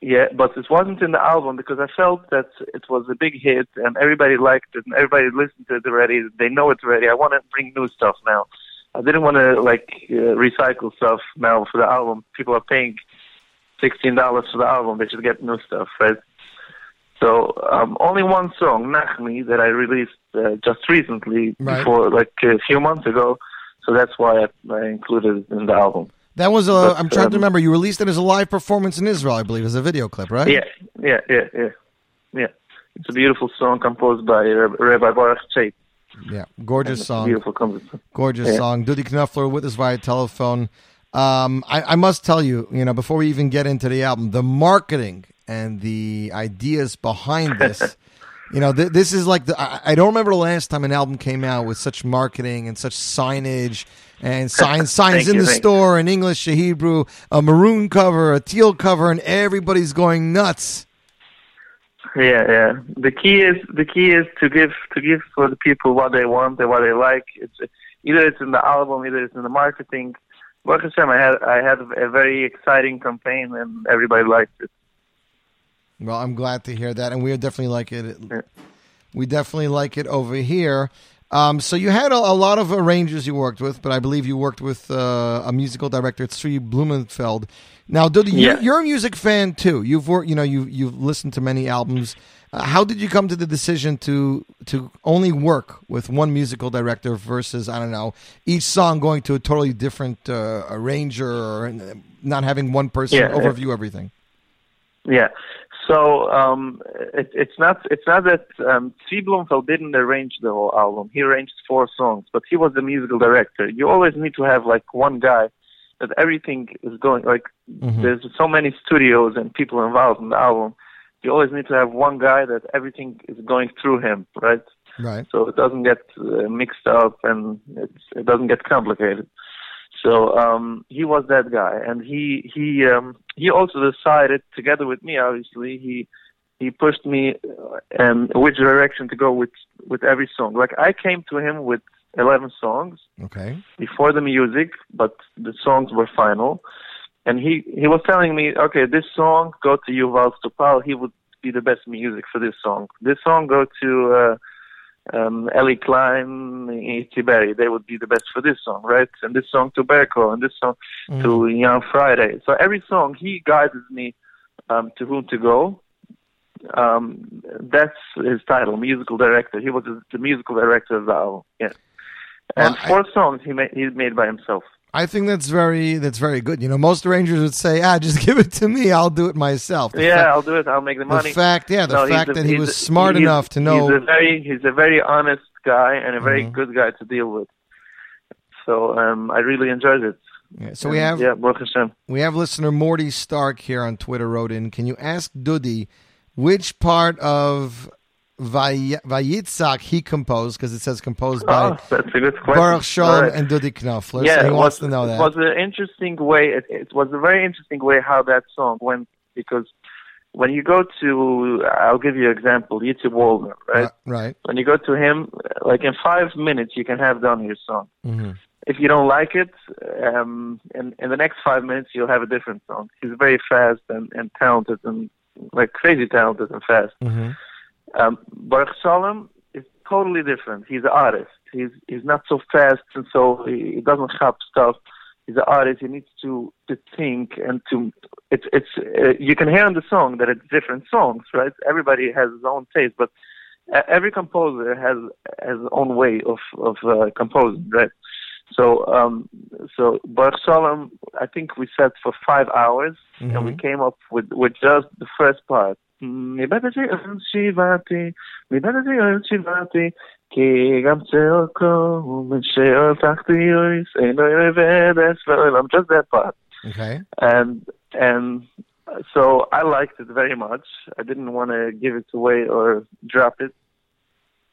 Speaker 9: Yeah, but it wasn't in the album because I felt that it was a big hit and everybody liked it and everybody listened to it already. They know it already. I want to bring new stuff now. I didn't want to like uh, recycle stuff now for the album. People are paying sixteen dollars for the album; they should get new stuff, right? So um, only one song, Nachmi, that I released uh, just recently,
Speaker 4: Right.
Speaker 9: before like a few months ago. So that's why I, I included it in the album.
Speaker 4: That was a.
Speaker 9: But,
Speaker 4: I'm trying to
Speaker 9: um,
Speaker 4: remember. You released it as a live performance in Israel, I believe, as a video clip, right?
Speaker 9: Yeah, yeah, yeah, yeah, yeah. It's a beautiful song composed by Rabbi Baruch Chait.
Speaker 4: Yeah, gorgeous song.
Speaker 9: Beautiful composition.
Speaker 4: Gorgeous
Speaker 9: Yeah.
Speaker 4: song. Dudi Knopfler with us via telephone. Um, I, I must tell you, you know, before we even get into the album, the marketing and the ideas behind <laughs> this, you know, th- this is like the. I, I don't remember the last time an album came out with such marketing and such signage and signs signs in
Speaker 9: you,
Speaker 4: the
Speaker 9: you.
Speaker 4: store in English, a Hebrew, a maroon cover, a teal cover, and everybody's going nuts.
Speaker 9: Yeah, yeah. The key is the key is to give to give for the people what they want and what they like. It's either it's in the album, either it's in the marketing. Baruch Hashem, I had I had a very exciting campaign and everybody liked it.
Speaker 4: Well, I'm glad to hear that, and we definitely like it. We definitely like it over here. Um, so you had a, a lot of arrangers you worked with, but I believe you worked with uh, a musical director, Tzvi Blumenfeld. Now, Dudi,
Speaker 9: Yeah.
Speaker 4: you're, you're a music fan too. You've worked, you know, you you've listened to many albums. Uh, how did you come to the decision to to only work with one musical director versus I don't know each song going to a totally different uh, arranger or not having one person
Speaker 9: yeah.
Speaker 4: overview everything?
Speaker 9: Yeah. So um, it, it's not it's not that um, Tzvi Blumfeld didn't arrange the whole album. He arranged four songs, but he was the musical director. You always need to have like one guy that everything is going like. There's so many studios and people involved in the album. You always need to have one guy that everything is going through him, right?
Speaker 4: Right.
Speaker 9: so it doesn't get uh, mixed up and it's, it doesn't get complicated. So um, he was that guy, and he he um, he also decided together with me. Obviously, he he pushed me um, which direction to go with with every song. Like I came to him with eleven songs
Speaker 4: Okay.
Speaker 9: before the music, but the songs were final. And he he was telling me, okay, this song go to Yuval Stopal. He would be the best music for this song. This song go to uh, um, Ellie Klein, Itzi Berry. They would be the best for this song, right? And this song to Berko, and this song to Young Friday. So every song he guides me um, to whom to go. Um, that's his title, musical director. He was the, musical director of the album. Yeah. And
Speaker 4: Well, I-
Speaker 9: four songs he made he made by himself.
Speaker 4: I think that's very that's very good. You know, most arrangers would say, "Ah, just <laughs> give it to me. I'll do it myself." The
Speaker 9: yeah,
Speaker 4: fact-
Speaker 9: I'll do it. I'll make the money.
Speaker 4: The fact- yeah, the
Speaker 9: No,
Speaker 4: fact
Speaker 9: a-
Speaker 4: that he was
Speaker 9: a-
Speaker 4: smart enough to know-
Speaker 9: He's a very he's a very honest guy and a very
Speaker 4: Mhm.
Speaker 9: good guy to deal with. So um, I really enjoyed it.
Speaker 4: Yeah, so we have
Speaker 9: yeah, Baruch Hashem.
Speaker 4: we have listener Morty Stark here on Twitter wrote in. Can you ask Dudi which part of Vayitzak he composed? Because it says composed by
Speaker 9: Oh, that's a good question.
Speaker 4: Baruch Shalom
Speaker 9: right.
Speaker 4: and Dudi Knopfler.
Speaker 9: yeah,
Speaker 4: so he
Speaker 9: it
Speaker 4: wants to know
Speaker 9: it
Speaker 4: that.
Speaker 9: was an interesting way. It, it was a very interesting way how that song went because when you go to, I'll give you an example, Yitzhak Waldner, right?
Speaker 4: right.
Speaker 9: When you go to him, like in five minutes, you can have done your song.
Speaker 4: hmm
Speaker 9: If you don't like it, um, in, in the next five minutes, you'll have a different song. He's very fast and, and talented and like crazy talented and fast.
Speaker 4: hmm
Speaker 9: Um, Baruch Shalom is totally different. He's an artist. He's he's not so fast and so he, he doesn't have stuff. He's an artist. He needs to to think and to it's it's uh, you can hear in the song that it's different songs, right? Everybody has his own taste, but every composer has has his own way of of uh, composing, right? So um so Baruch Shalom, I think we sat for five hours and we
Speaker 4: Mhm.
Speaker 9: came up with with just the first part. מבית הציון שיבעתי, מבית הציון שיבעתי, כי גם צעקו ושהבטחתי יויס, אינו יבד אספר just that part.
Speaker 4: Okay.
Speaker 9: And and so I liked it very much. I didn't want to give it away or drop it.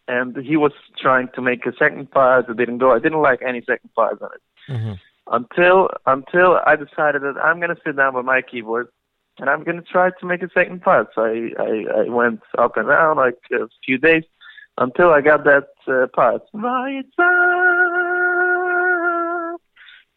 Speaker 9: And he was trying to make a second part. It didn't go. I didn't like any second parts on it
Speaker 4: hmm
Speaker 9: until until I decided that I'm gonna sit down with my keyboard and I'm gonna try to make a second part. So I I, I went up and down like a few days until I got that uh, part.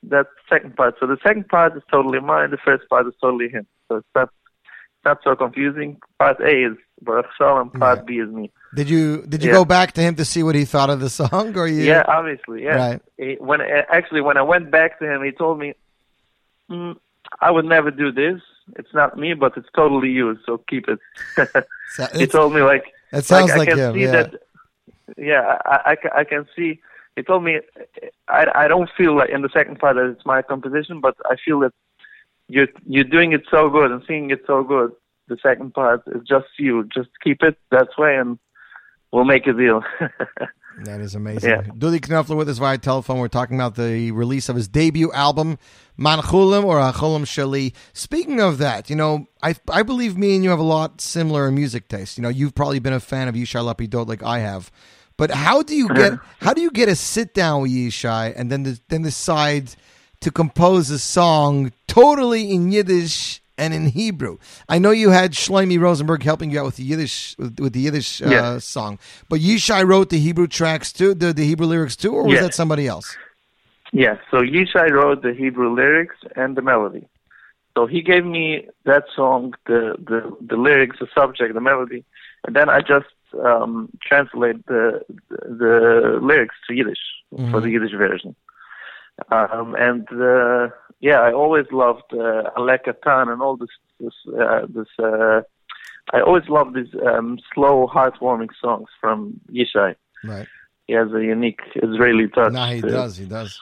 Speaker 9: That second part. So the second part is totally mine. The first part is totally him. So it's not it's not so confusing. Part A is Baruch Shalom, part B is me.
Speaker 4: Did you did you
Speaker 9: Yeah.
Speaker 4: go back to him to see what he thought of the song, or you?
Speaker 9: Yeah, obviously, yeah.
Speaker 4: Right.
Speaker 9: He- when actually when I went back to him, he told me, mm, "I would never do this. It's not me, but it's totally you. So keep it."
Speaker 4: So- <laughs>
Speaker 9: he told me like
Speaker 4: That sounds
Speaker 9: I
Speaker 4: like
Speaker 9: can
Speaker 4: him,
Speaker 9: See
Speaker 4: yeah.
Speaker 9: That, yeah, I, I, I can see. He told me, I, I don't feel like in the second part that it's my composition, but I feel that you're you're doing it so good and singing it so good. The second part is just you. Just keep it that way, and we'll make a deal. <laughs>
Speaker 4: That is amazing.
Speaker 9: Yeah.
Speaker 4: Dudi Knopfler with us via telephone. We're talking about the release of his debut album, Manchulim or Acholim Shali. Speaking of that, you know, I I believe me and you have a lot similar in music taste. You know, you've probably been a fan of Yishai Lapidot like I have. But how do you get <laughs> how do you get a sit down with Yishai and then the, then decide to compose a song totally in Yiddish and in Hebrew? I know you had Shlomi Rosenberg helping you out with the Yiddish with, with the Yiddish uh, song, but Yishai wrote the Hebrew tracks too, the, the Hebrew lyrics too, or was
Speaker 9: Yeah.
Speaker 4: that somebody else?
Speaker 9: Yeah, so Yishai wrote the Hebrew lyrics and the melody. So he gave me that song, the the, the lyrics, the subject, the melody, and then I just um, translate the, the the lyrics to Yiddish for the Yiddish version. Um, and uh, yeah, I always loved uh, Katan and all this this uh, this. Uh, I always loved these um, slow, heartwarming songs from Yishai.
Speaker 4: Right.
Speaker 9: He has a unique Israeli touch.
Speaker 4: Nah, he does. He does.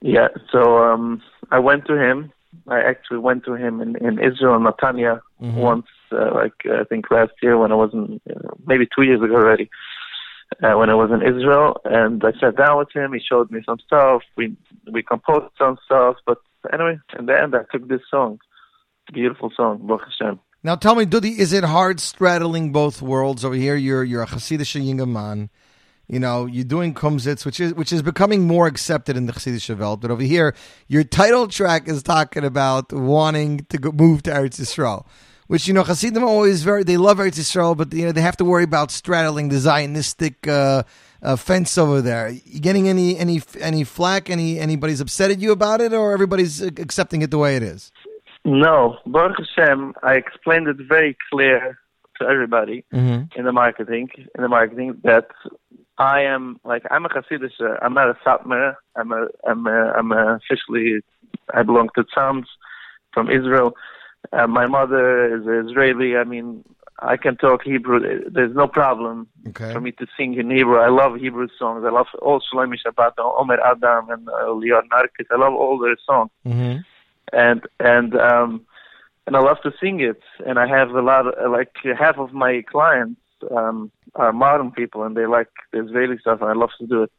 Speaker 9: yeah, so um, I went to him. I actually went to him in, in Israel, Netanya,
Speaker 4: Mhm.
Speaker 9: once, uh, like I think last year when I was in, uh, maybe two years ago already, uh, when I was in Israel, and I sat down with him. He showed me some stuff. We we composed some stuff, but anyway, in the end, I took this song, beautiful song, Baruch Hashem.
Speaker 4: Now tell me, Dudi, is it hard straddling both worlds over here? You're you're a Hasidic Yingaman. You know, you're doing kumsitz, which is which is becoming more accepted in the Hasidic Welt. But over here, your title track is talking about wanting to go, move to Eretz Yisrael, which you know Hasidim always very they love Eretz Yisrael, but you know they have to worry about straddling the Zionistic uh, uh, fence over there. You getting any any any flack? Any anybody's upset at you about it, or everybody's accepting it the way it is?
Speaker 9: No, Baruch Hashem, I explained it very clear to everybody
Speaker 4: Mm-hmm.
Speaker 9: in the marketing, in the marketing that I am like I'm a Hasidic. I'm not a Satmar. I'm a I'm a, I'm a officially I belong to Tzams from Israel. Uh, my mother is Israeli. I mean, I can talk Hebrew. There's no problem
Speaker 4: Okay.
Speaker 9: for me to sing in Hebrew. I love Hebrew songs. I love all Shlomi Shabbat, Omer Adam, and uh, Lior Narkis. I love all their songs
Speaker 4: Mm-hmm.
Speaker 9: and and um and I love to sing it. And I have a lot of like half of my clients um are modern people, and they like the Israeli stuff, and I love to do it.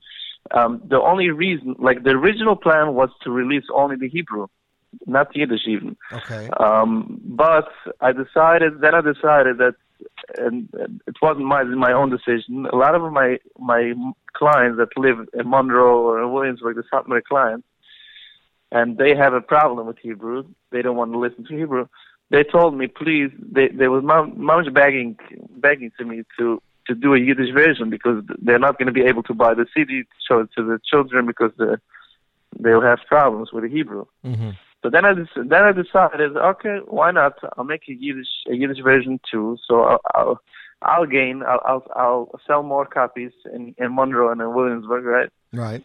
Speaker 9: Um, the only reason, like the original plan, was to release only the Hebrew, not Yiddish even.
Speaker 4: Okay.
Speaker 9: Um, but I decided, then I decided that, and, it wasn't my my own decision. A lot of my my clients that live in Monroe or in Williamsburg, the South American clients, and they have a problem with Hebrew. They don't want to listen to Hebrew. They told me, please, they they were mom, mom's begging begging to me to to do a Yiddish version because they're not going to be able to buy the CD to show it to the children because the, they'll have problems with the Hebrew.
Speaker 4: Mm-hmm.
Speaker 9: So then I then I decided, okay, why not? I'll make a Yiddish a Yiddish version too. So I'll I'll, I'll gain. I'll, I'll I'll sell more copies in in Monroe and in Williamsburg, right?
Speaker 4: Right.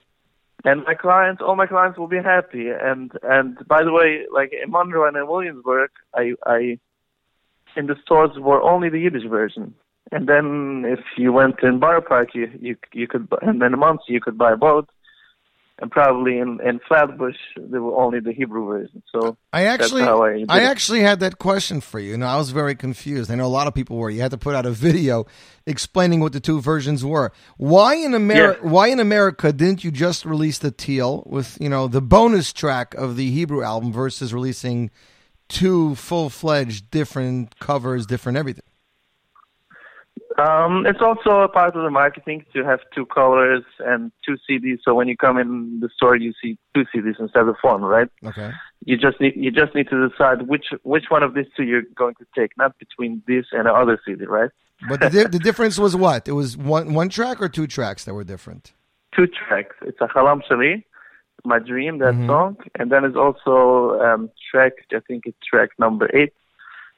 Speaker 9: And my clients, all my clients will be happy. And and by the way, like in Monroe and in Williamsburg, I I in the stores were only the Yiddish version. And then if you went in Borough Park, you you you could buy, and then a month you could buy both. And probably in in Flatbush there were only the Hebrew version. So
Speaker 4: I actually,
Speaker 9: I,
Speaker 4: I actually had that question for you. and I was very confused. I know a lot of people were. You had to put out a video explaining what the two versions were. Why in America?
Speaker 9: Yeah.
Speaker 4: Why in America didn't you just release the teal with you know the bonus track of the Hebrew album versus releasing two full fledged different covers, different everything?
Speaker 9: Um, it's also a part of the marketing to have two colors and two CDs. So when you come in the store, you see two CDs instead of one, right?
Speaker 4: Okay.
Speaker 9: You just need you just need to decide which which one of these two you're going to take, not between this and the other CD, right?
Speaker 4: But the, di- the difference was what? It was one one track or two tracks that were different.
Speaker 9: Two tracks. It's a Halam Shali, My Dream, that
Speaker 4: Mhm.
Speaker 9: song, and then it's also um, track. I think it's track number eight.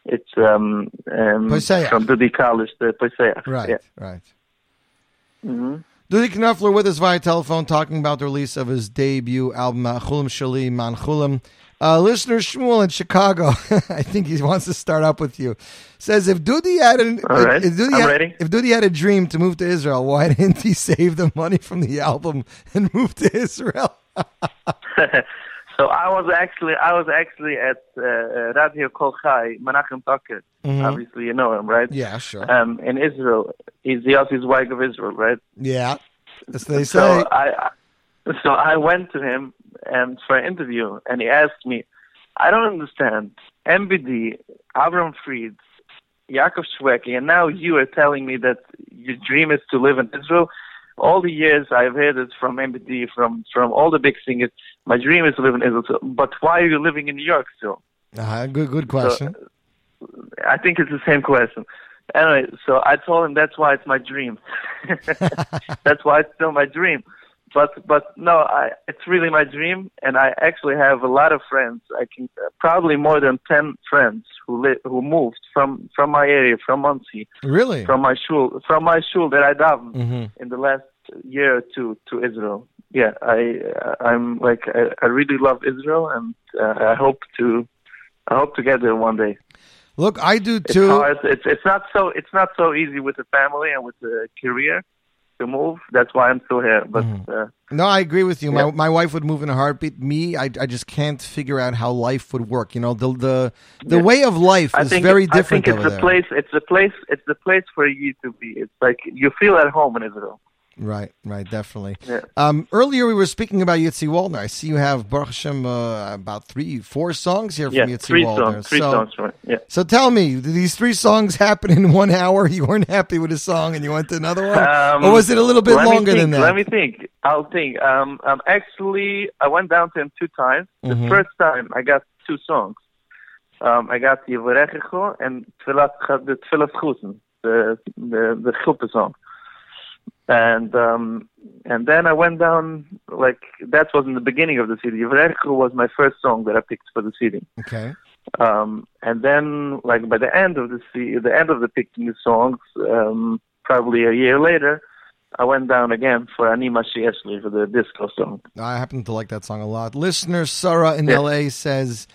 Speaker 9: It's um, um from Dudi Kalish, the Poseach.
Speaker 4: Right,
Speaker 9: Yeah.
Speaker 4: right.
Speaker 9: hmm
Speaker 4: Dudi Knopfler with us via telephone talking about the release of his debut album, uh, Chulam Shali Man Chulam. Uh, listener Shmuel in Chicago, <laughs> I think he wants to start up with you. Says if Dudi had an,
Speaker 9: right,
Speaker 4: if, Dudi had, if Dudi had a dream to move to Israel, why didn't he <laughs> save the money from the album and move to Israel? <laughs>
Speaker 9: so I was actually I was actually at uh, Radio Kol Chai, Menachem Toker.
Speaker 4: Mhm.
Speaker 9: Obviously, you know him, right?
Speaker 4: Yeah, sure.
Speaker 9: Um, in Israel, he's the Yossi Zweig of Israel, right?
Speaker 4: yeah, they say.
Speaker 9: So I, so I went to him and for an interview, and he asked me, "I don't understand MBD, Avram Fried, Yaakov Shweki, and now you are telling me that your dream is to live in Israel." All the years I've heard it from MBD, from from all the big singers, my dream is to live in Israel. So, but why are you living in New York still?
Speaker 4: Uh, good, good question.
Speaker 9: I think it's the same question. Anyway, so I told him that's why it's my dream. <laughs> <laughs> that's why it's still my dream. But but no, I it's really my dream, and I actually have a lot of friends. I can probably more than ten friends who li- who moved from from my area, from Monsey,
Speaker 4: really?
Speaker 9: from my shul, from my shul that I daven
Speaker 4: hmm
Speaker 9: in the last year or two to Israel. Yeah, I I'm like I, I really love Israel, and uh, I hope to I hope to get there one day
Speaker 4: Look, I do
Speaker 9: it's
Speaker 4: too.
Speaker 9: hard. It's it's not so it's not so easy with the family and with the career to move. That's why I'm still here. But
Speaker 4: Mm-hmm.
Speaker 9: uh,
Speaker 4: No, I agree with you. My
Speaker 9: Yeah.
Speaker 4: my wife would move in a heartbeat. Me, I, I just can't figure out how life would work. You know, the the the
Speaker 9: Yeah.
Speaker 4: way of life
Speaker 9: I
Speaker 4: is
Speaker 9: think
Speaker 4: very
Speaker 9: I
Speaker 4: different
Speaker 9: think it's the
Speaker 4: there.
Speaker 9: place. It's the place. It's the place for you to be. It's like you feel at home in Israel.
Speaker 4: Right, right, definitely.
Speaker 9: Yeah.
Speaker 4: Um, earlier we were speaking about Yitzi Waldner. I see you have Baruch Hashem uh, about three, four songs here
Speaker 9: Yeah,
Speaker 4: from Yitzi
Speaker 9: three
Speaker 4: Waldner.
Speaker 9: songs. Three
Speaker 4: so,
Speaker 9: songs. Right. Yeah.
Speaker 4: so tell me, did these three songs happen in one hour? <laughs> You weren't happy with a song and you went to another one,
Speaker 9: Um,
Speaker 4: or was it a little bit longer
Speaker 9: think,
Speaker 4: than that?
Speaker 9: Let me think. I'll think. Um, um, actually, I went down to him two times.
Speaker 4: Mhm.
Speaker 9: The first time, I got two songs. Um, I got the Yevarechecho and Tfilat Chusen, the the the Chuppah song. And um, and then I went down like that was in the beginning of the CD. Yevarechecho was my first song that I picked for the CD.
Speaker 4: okay.
Speaker 9: Um, and then, like by the end of the se- the end of the picking the songs, um, probably a year later, I went down again for Anima Shieshli for the disco song.
Speaker 4: I happen to like that song a lot. Listener Sarah in
Speaker 9: Yeah.
Speaker 4: LA says,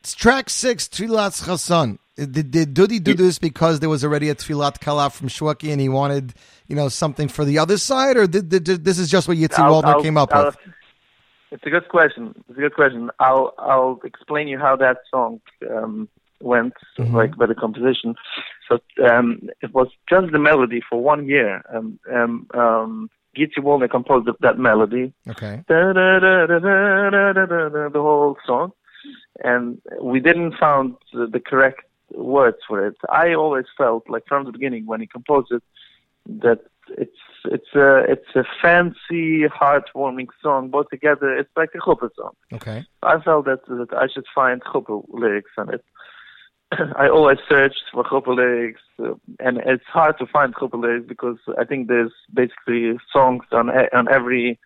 Speaker 4: it's track six, Tfilat Chassan. Did, did Dudi do this because there was already a Tfilat kala from Shweki and he wanted, you know, something for the other side, or did, did, did this is just what Yitzi Waldner came up
Speaker 9: I'll,
Speaker 4: with?
Speaker 9: It's a good question. It's a good question. I'll I'll explain you how that song um, went,
Speaker 4: mm-hmm.
Speaker 9: like by the composition. So um, it was just the melody for one year. Um, um, um, composed that melody.
Speaker 4: Okay.
Speaker 9: The whole song. And we didn't found the correct words for it. I always felt like from the beginning when he composed it that it's it's a it's a fancy, heartwarming song. Both together, it's like a chuppah song.
Speaker 4: Okay.
Speaker 9: I felt that that I should find chuppah lyrics on it. <clears throat> I always searched for chuppah lyrics, uh, and it's hard to find chuppah lyrics because I think there's basically songs on on every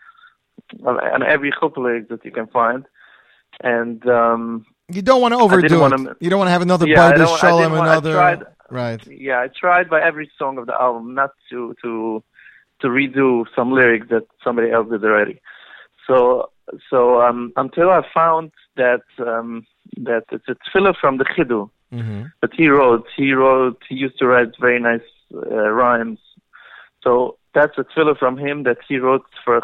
Speaker 9: on, on every chuppah lyric that you can find, and um,
Speaker 4: You don't want to overdo it.
Speaker 9: wanna-
Speaker 4: You don't want to have another
Speaker 9: Yeah, don't-
Speaker 4: Shalom,
Speaker 9: didn't want- I
Speaker 4: another.
Speaker 9: tried-
Speaker 4: Right.
Speaker 9: yeah, I tried by every song of the album not to to to redo some lyrics that somebody else did already. So so um, until I found that um, that it's a tefillah from the Chidu
Speaker 4: hmm
Speaker 9: that he wrote. He wrote. He used to write very nice uh, rhymes. So that's a tefillah from him that he wrote for a.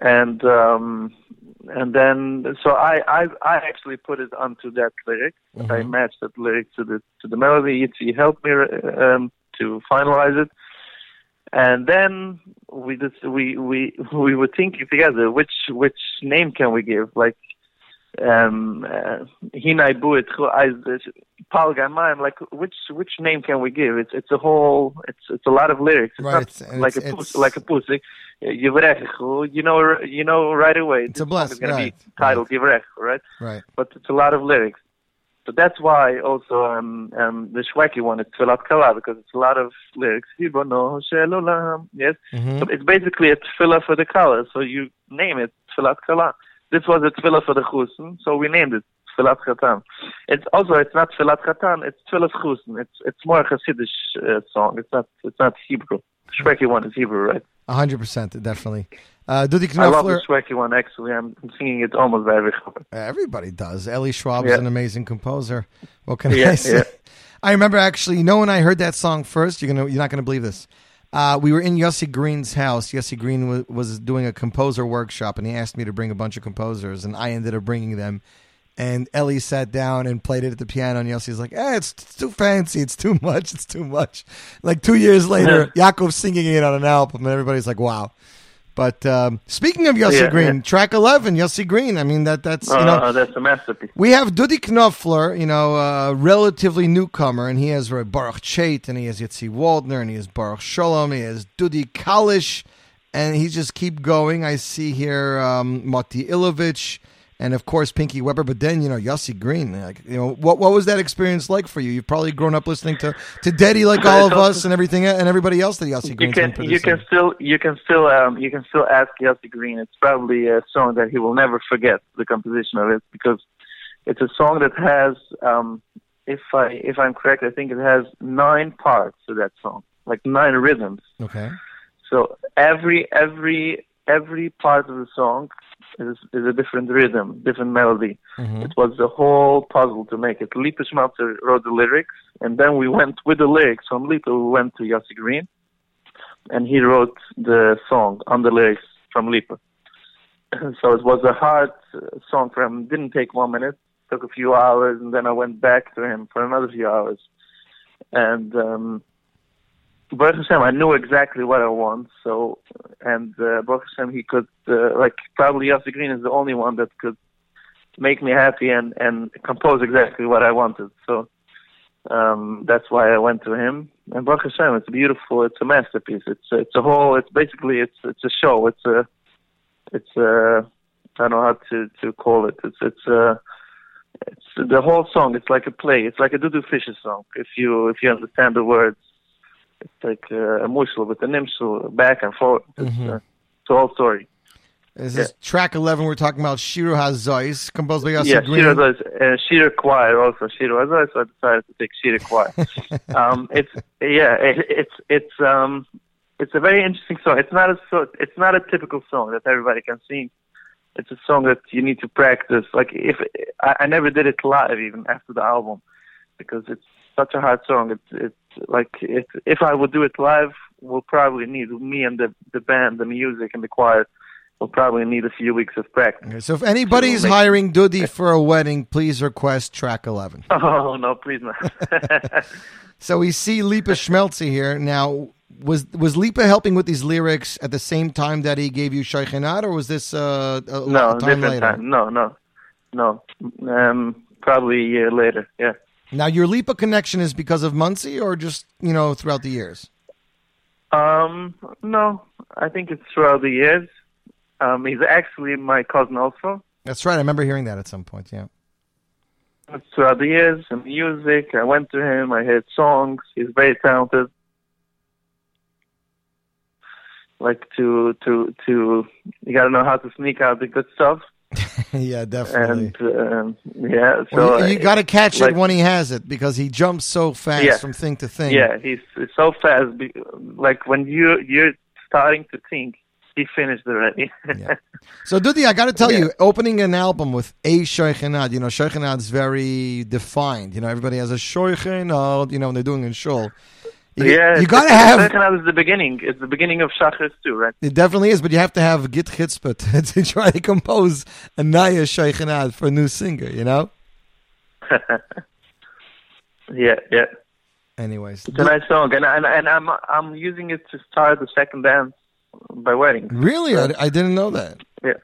Speaker 9: And um, and then so I, I I actually put it onto that lyric. I
Speaker 4: Mhm.
Speaker 9: matched that lyric to the to the melody. He helped me um, to finalize it. And then we just we we <laughs> we were thinking together which which name can we give like Hinai Buit Paul Gamayim like which which name can we give it's it's a whole it's it's a lot of lyrics it's
Speaker 4: Right, it's-
Speaker 9: like
Speaker 4: it's-
Speaker 9: a pus,
Speaker 4: it's-
Speaker 9: like a pussy Yivrech you know you know right away
Speaker 4: It's a blessing.
Speaker 9: is going
Speaker 4: right,
Speaker 9: to be titled Yivrech right
Speaker 4: Right.
Speaker 9: but it's a lot of lyrics so that's why also um, um, the Shweki one is Tfilat Kala because it's a lot of lyrics. Hibono shel olam. Yes,
Speaker 4: Mhm.
Speaker 9: so it's basically a tefillah for the Kala. So you name it Tfilat Kala. This was a tefillah for the Chusin, so we named it Tfilat Chatan. It's also it's not Tfilat Chatan. It's Tfilat Chusen. It's it's more a Hasidic uh, song. It's not it's not Hebrew. The Shweki one is Hebrew, right?
Speaker 4: hundred percent, definitely. Uh, Dudi
Speaker 9: I love the
Speaker 4: Knopfler,
Speaker 9: Shweki one. Actually, I'm singing it almost every.
Speaker 4: everybody does. Ellie Schwab is an amazing composer. What can
Speaker 9: Yeah,
Speaker 4: I <laughs> say?
Speaker 9: yeah.
Speaker 4: I remember actually, you know, when I heard that song first, you're gonna, you're not gonna believe this. Uh, we were in Yossi Green's house. Yossi Green was, was doing a composer workshop, and he asked me to bring a bunch of composers, and I ended up bringing them. And Ellie sat down and played it at the piano, and Yossi's like, "Eh, it's, it's too fancy. It's too much. It's too much." Like two years later, Yaakov's singing it on an album, and everybody's like, "Wow." But um, speaking of Yossi
Speaker 9: Yeah,
Speaker 4: Green,
Speaker 9: yeah.
Speaker 4: track eleven, Yossi Green. I mean that that's you know
Speaker 9: Uh, that's a masterpiece.
Speaker 4: we have Dudi Knopfler, you know, a relatively newcomer, and he has Baruch Chait, and he has Yitzi Waldner, and he has Baruch Shalom, he has Dudi Kalish, and he just keep going. I see here um, Moti Ilowitz, and of course Pinky Weber, but then you know Yossi Green. Like, you know, what what was that experience like for you? You've probably grown up listening to to Deddy like all of us and everything and everybody else that Yossi
Speaker 9: You
Speaker 4: Green's
Speaker 9: can you can still you can still um you can still ask Yossi Green. It's probably a song that he will never forget the composition of it because it's a song that has um if I if I'm correct I think it has nine parts to that song like nine rhythms.
Speaker 4: Okay.
Speaker 9: So every every every part of the song is is a different rhythm, different melody.
Speaker 4: Mm-hmm.
Speaker 9: It was the whole puzzle to make it. Lipa Schmeltzer wrote the lyrics, and then we went with the lyrics from Lipa. We went to Yossi Green, and he wrote the song on the lyrics from Lipa. <clears throat> so it was a hard uh, song for him. Didn't take one minute. Took a few hours, and then I went back to him for another few hours. And um, Baruch Hashem, I knew exactly what I want. So, and uh, Baruch Hashem, he could uh, like probably Yossi Green is the only one that could make me happy and and compose exactly what I wanted. So um, that's why I went to him. And Baruch Hashem, it's beautiful. It's a masterpiece. It's it's a whole. It's basically it's it's a show. It's a it's a I don't know how to to call it. It's it's a it's the whole song. It's like a play. It's like a Dudu Fisher song. If you if you understand the words, it's like uh, a mushel with a nimshel back and forth. It's,
Speaker 4: Mhm.
Speaker 9: uh, it's a whole story.
Speaker 4: This is track eleven. We're talking about Shiru Hazois, composed by Yossi
Speaker 9: yeah,
Speaker 4: Green.
Speaker 9: Shira does, uh, Shira Choir also. Shira Azai, so I decided to take Shira Choir. um, it's yeah, it, it's it's um, it's a very interesting song. It's not a so, it's not a typical song that everybody can sing. It's a song that you need to practice. Like if I, I never did it live even after the album because it's such a hard song. It's it's like it, if I would do it live, we'll probably need me and the the band, the music and the choir. We'll probably need a few weeks of practice.
Speaker 4: Okay, So if anybody's
Speaker 9: make-
Speaker 4: hiring Dudi for a wedding, please request track 11. <laughs>
Speaker 9: Oh no, please not. <laughs>
Speaker 4: So we see Lipa Schmeltzer here. Now, was was Lipa helping with these lyrics at the same time that he gave you Sheikhanat, or was this uh, a
Speaker 9: no,
Speaker 4: time
Speaker 9: different
Speaker 4: later?
Speaker 9: time. No, no, no. Um, probably a year later. Yeah.
Speaker 4: Now, your Lipa connection is because of Monsey, or just you know throughout the years?
Speaker 9: Um, no, I think it's throughout the years. Um, he's actually my cousin also.
Speaker 4: That's right. I remember hearing that at some point. Yeah.
Speaker 9: It's throughout the years and music. I went to him. I heard songs. He's very talented. Like to to to, you got to know how to sneak out the good stuff. <laughs>
Speaker 4: yeah, definitely.
Speaker 9: And um, yeah, so
Speaker 4: Well, you,
Speaker 9: I-
Speaker 4: got to catch
Speaker 9: like-
Speaker 4: it when he has it because he jumps so fast
Speaker 9: Yeah.
Speaker 4: from thing to thing.
Speaker 9: Yeah, he's, he's so fast. Like when you you're starting to think, he finished already. <laughs> yeah.
Speaker 4: So Dudi, I got to tell
Speaker 9: Yeah.
Speaker 4: you, opening an album with a shoichenad, you know, shoichenad is very defined. You know, everybody has a shoichenad. You know, when they're doing a shul. You,
Speaker 9: yeah,
Speaker 4: you got to
Speaker 9: it's-
Speaker 4: have.
Speaker 9: Second is the beginning. It's the beginning of Shachris too, right?
Speaker 4: It definitely is, but you have to have git chutzpah to, <laughs> to try to compose a naya shoichenad for a new singer. You know. <laughs>
Speaker 9: yeah, yeah.
Speaker 4: Anyways,
Speaker 9: It's a nice song, and and, and I'm I'm using it to start the second dance by wedding.
Speaker 4: really, I, I didn't know that.
Speaker 9: Yeah,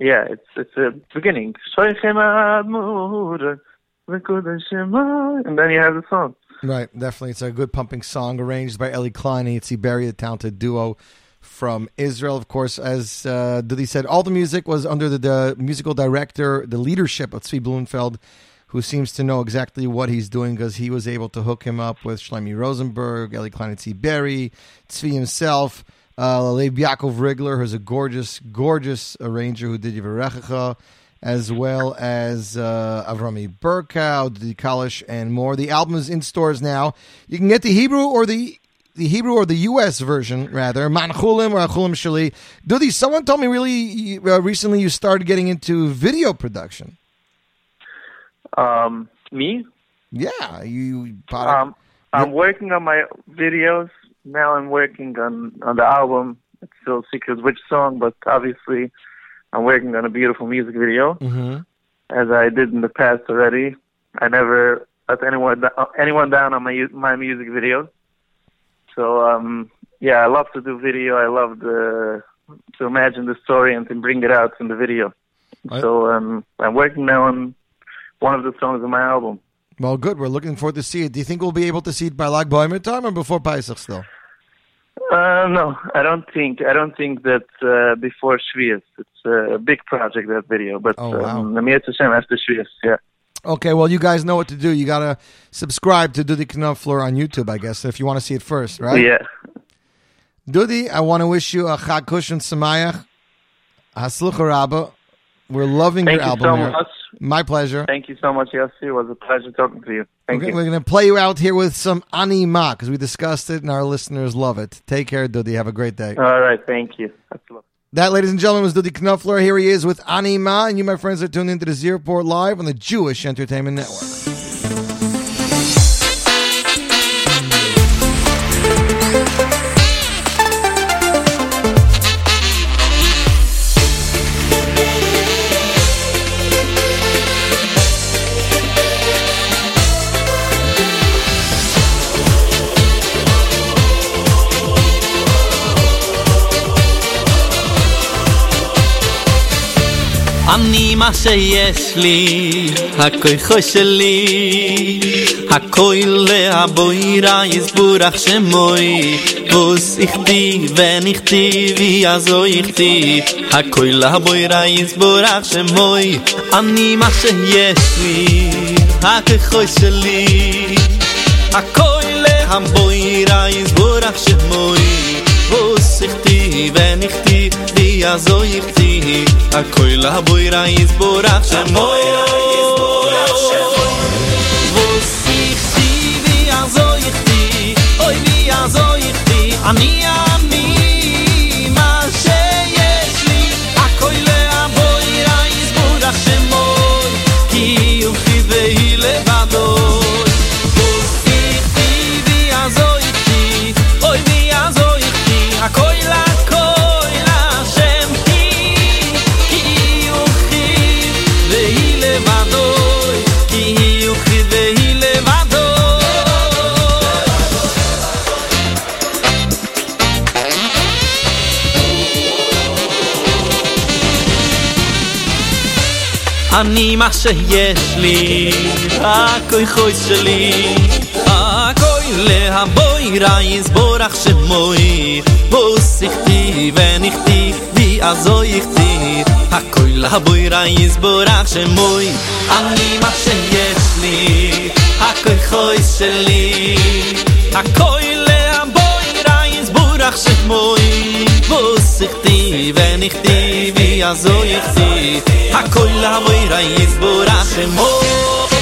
Speaker 9: yeah. It's it's a beginning. Shoichenad mu'udah, v'kudah shema, And then you have the song.
Speaker 4: Right, definitely. It's a good pumping song arranged by Ellie Klein and Itzi Berry, the talented duo from Israel. Of course, as uh, said, all the music was under the, the musical director, the leadership of Tzvi Blumenfeld, who seems to know exactly what he's doing because he was able to hook him up with Shlomi Rosenberg, Ellie Klein and Itzi Berry, Tzvi himself, uh, Lev Yaakov Rigler, who's a gorgeous, gorgeous arranger who did Yivarechecha. As well as uh, Avrami Burkow, Didi Kalish, and more. The album is in stores now. You can get the Hebrew or the the Hebrew or the U.S. version, rather, Manchulim or Achulim Shali. Dudi, someone told me really uh, recently you started getting into video production.
Speaker 9: Um, me?
Speaker 4: Yeah, you.
Speaker 9: Um, I'm working on my videos now. I'm working on on the album. It's still secret which song, but obviously, I'm working on a beautiful music video,
Speaker 4: Mm-hmm.
Speaker 9: as I did in the past already. I never let anyone anyone down on my my music videos. So um, yeah, I love to do video. I love the, to imagine the story and to bring it out in the video.
Speaker 4: I-
Speaker 9: so um, I'm working now on one of the songs on my album.
Speaker 4: Well, good. We're looking forward to see it. Do you think we'll be able to see it by Lag Boimer time or before Pesach still?
Speaker 9: Uh, no, I don't think. I don't think that uh, before Shvius. It's a big project that video, but
Speaker 4: Oh, wow.
Speaker 9: um, after Shvius. Yeah.
Speaker 4: Okay, well, you guys know what to do. You got to subscribe to Dudi Knopfler on YouTube, I guess, if you want to see it first, right?
Speaker 9: Yeah.
Speaker 4: Dudi, I want to wish you a Chag and Samayach, Haslucha Rabba. We're loving
Speaker 9: Thank
Speaker 4: your
Speaker 9: you
Speaker 4: album
Speaker 9: so.
Speaker 4: My pleasure.
Speaker 9: Thank you so much, Yossi. It was a pleasure talking to you. Thank
Speaker 4: Okay,
Speaker 9: you.
Speaker 4: We're going to play you out here with some Anima because we discussed it and our listeners love it. Take care, Dudi. Have a great day.
Speaker 9: All right. Thank you. That's a lot.
Speaker 4: That, ladies and gentlemen, was Dudi Knopfler. Here he is with Anima, and you, my friends, are tuned into the Zeroport Live on the Jewish Entertainment Network.
Speaker 8: ma she yes li a koi khoy sheli a koi le a boira iz burakh she moy bus ich di wenn ich di vi azo ich di a koi la boira iz koi le di wenn ich בוס איכתי ונכתיבי הזו איכתי, הכויל הבוירה יסבורך שמוי, בוס איכתי ויעזו איכתי, אוי ויעזו איכתי, אני אני אני מה שיש לי, הכוי חוי שלי, הכוי להבוי רייז בורח שמוי, בוסיכתי ונכתי ויעזוי איכתי, הכוי להבוי רייז בורח שמוי, אני מה שיש לי, הכוי חוי שלי, הכוי להבוי רייז בורח שמוי, בוסיכתי ונכתי ויעזוי איכתי, הכוי להבוי רייז בורח שמוי. Vorsichtig,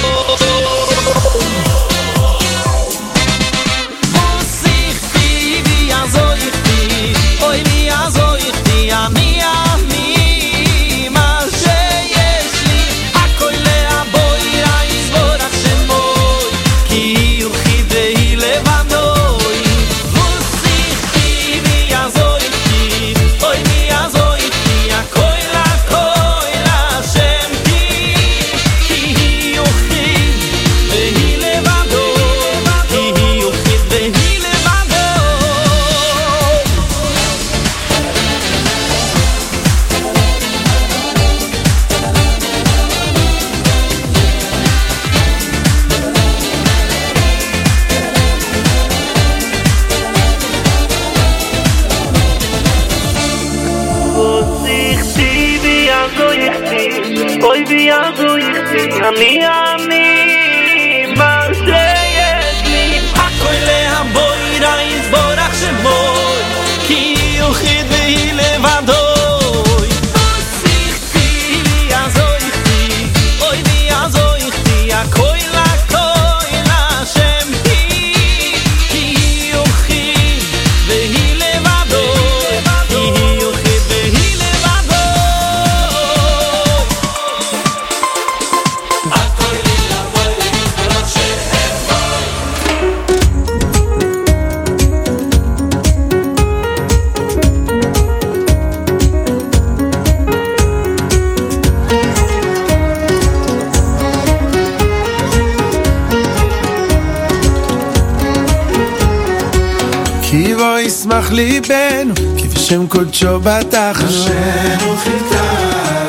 Speaker 10: קודשו בטחנו. השם הוא חיטה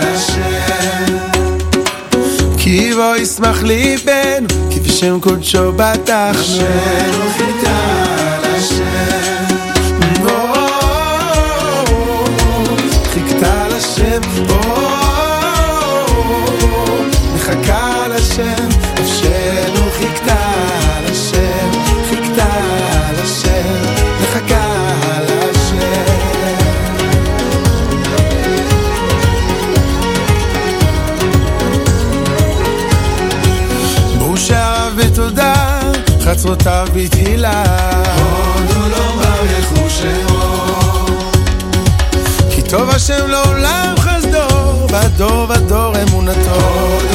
Speaker 10: לשם. כי בו ישמח ליבנו, כי בשם קודשו בטחנו. השם הוא חצרותיו בתהילה. הודו לו ברכו שמו. כי טוב השם לעולם חסדו, בדור ודור אמונתו. הודו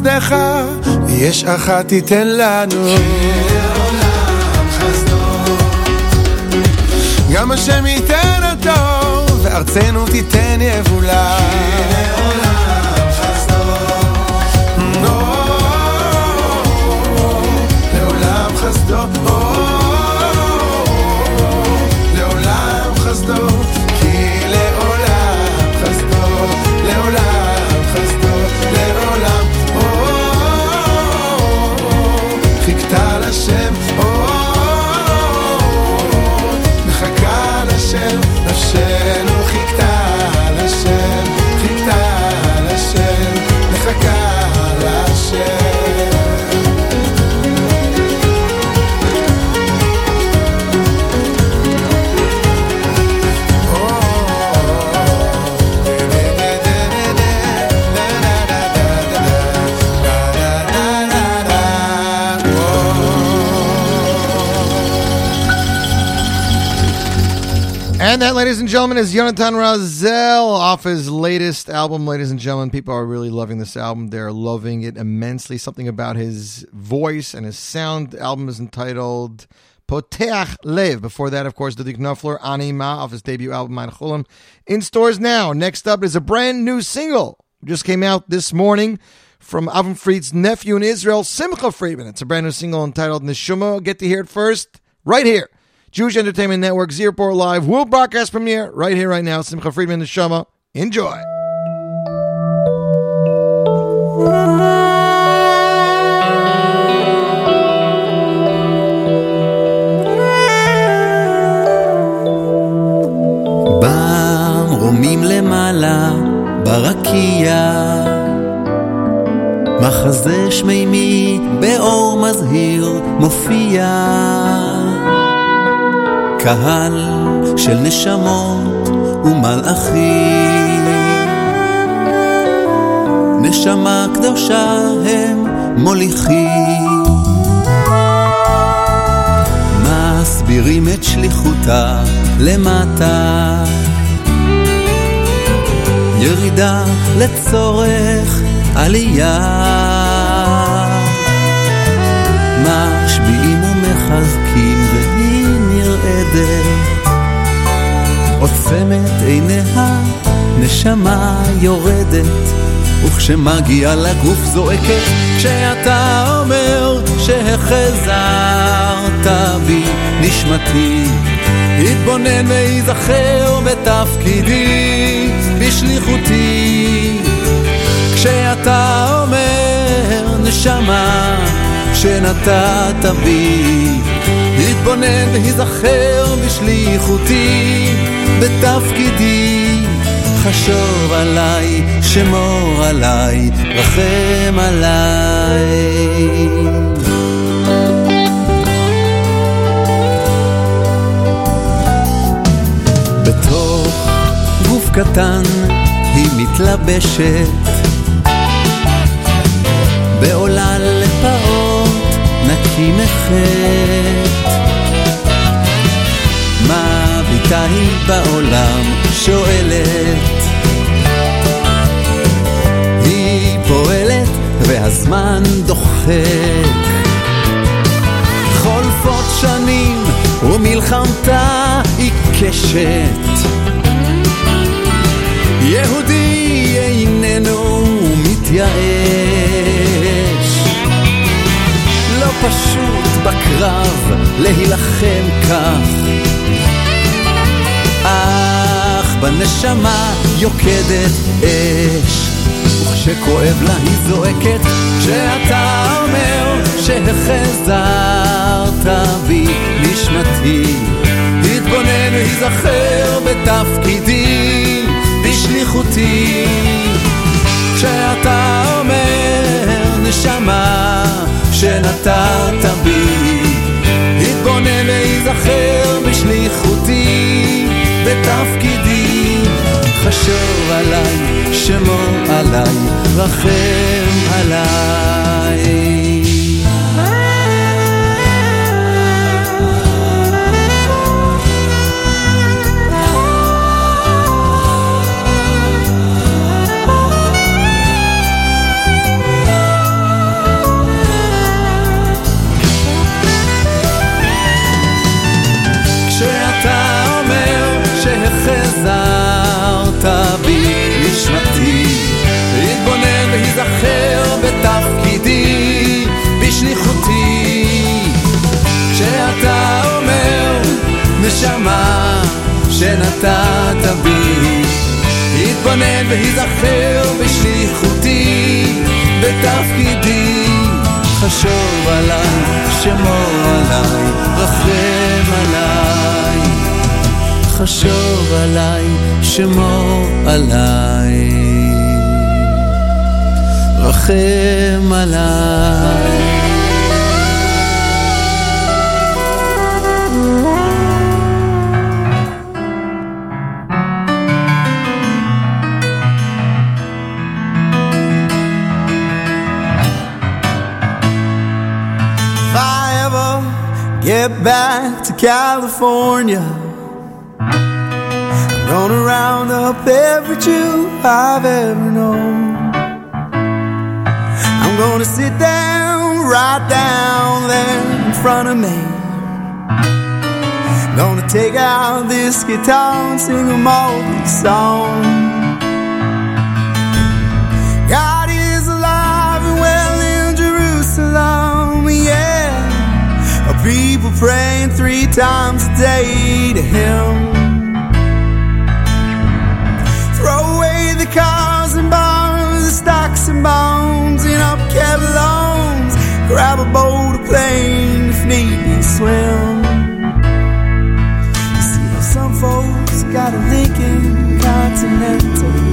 Speaker 10: חסדך, יש אחת תיתן לנו. גם השם ייתן אותו, וארצנו תיתן יבולה.
Speaker 4: And that, ladies and gentlemen, is Jonathan Razel off his latest album. Ladies and gentlemen, people are really loving this album. They're loving it immensely. Something about his voice and his sound. The album is entitled Poteach Lev. Before that, of course, Dudi Knopfler, Anima, off his debut album, Mein Chulam. In stores now. Next up is a brand new single. Just came out this morning from Avram Fried's nephew in Israel, Simcha Friedman. It's a brand new single entitled Neshuma. Get to hear it first, right here. Jewish Entertainment Network, Z Report Live, will broadcast premiere right here, right now. Simcha Friedman, Neshuma. Enjoy.
Speaker 11: מחזה שמימי באור מזהיר מופיע קהל של נשמות ומלאכים. נשמה קדושה הם מוליכים. מסבירים את שליחותה למטה. ירידה לצורך עלייה. משביעים נרעדת עוצמת עיניה נשמה יורדת וכשמגיע לגוף זועקת, כשאתה אומר שהחזרת בי נשמתי, התבונן וייזכר בתפקידי, בשליחותי. כשאתה אומר נשמה שנתת בי, התבונן וייזכר בשליחותי, בתפקידי. חשוב עליי, שמור עליי, רחם עליי. קטן היא מתלבשת בעולל לפעוט נקי מחטא מה ביתה היא בעולם שואלת. היא פועלת והזמן דוחק. חולפות שנים ומלחמתה עיקשת יהודי איננו מתייאש לא פשוט בקרב להילחם כך בנשמה יוקדת אש. וכשכואב לה היא זועקת כשאתה אומר שהחזרת בי נשמתי. התבונן והיזכר בתפקידי בשליחותי. כשאתה אומר נשמה שנתת בי התבונן והיזכר בשליחותי בתפקידי חשוב עליי, שמור עליי, רחם עליי נשמה שנתת בי להתבונן ולהיזכר בשליחותי בתפקידי חשוב עליי, שמור עליי, רחם עליי. חשוב עליי, שמור עליי. רחם עליי.
Speaker 5: Back to California, I'm gonna round up every Jew I've ever known. I'm gonna sit down right down there in front of me. I'm Gonna take out this guitar and sing them all these songs. People praying three times a day to Him. Throw away the cars and bars, the stocks and bonds, and up loans. Grab a boat or plane if need be, swim. You see, some folks got a Lincoln Continental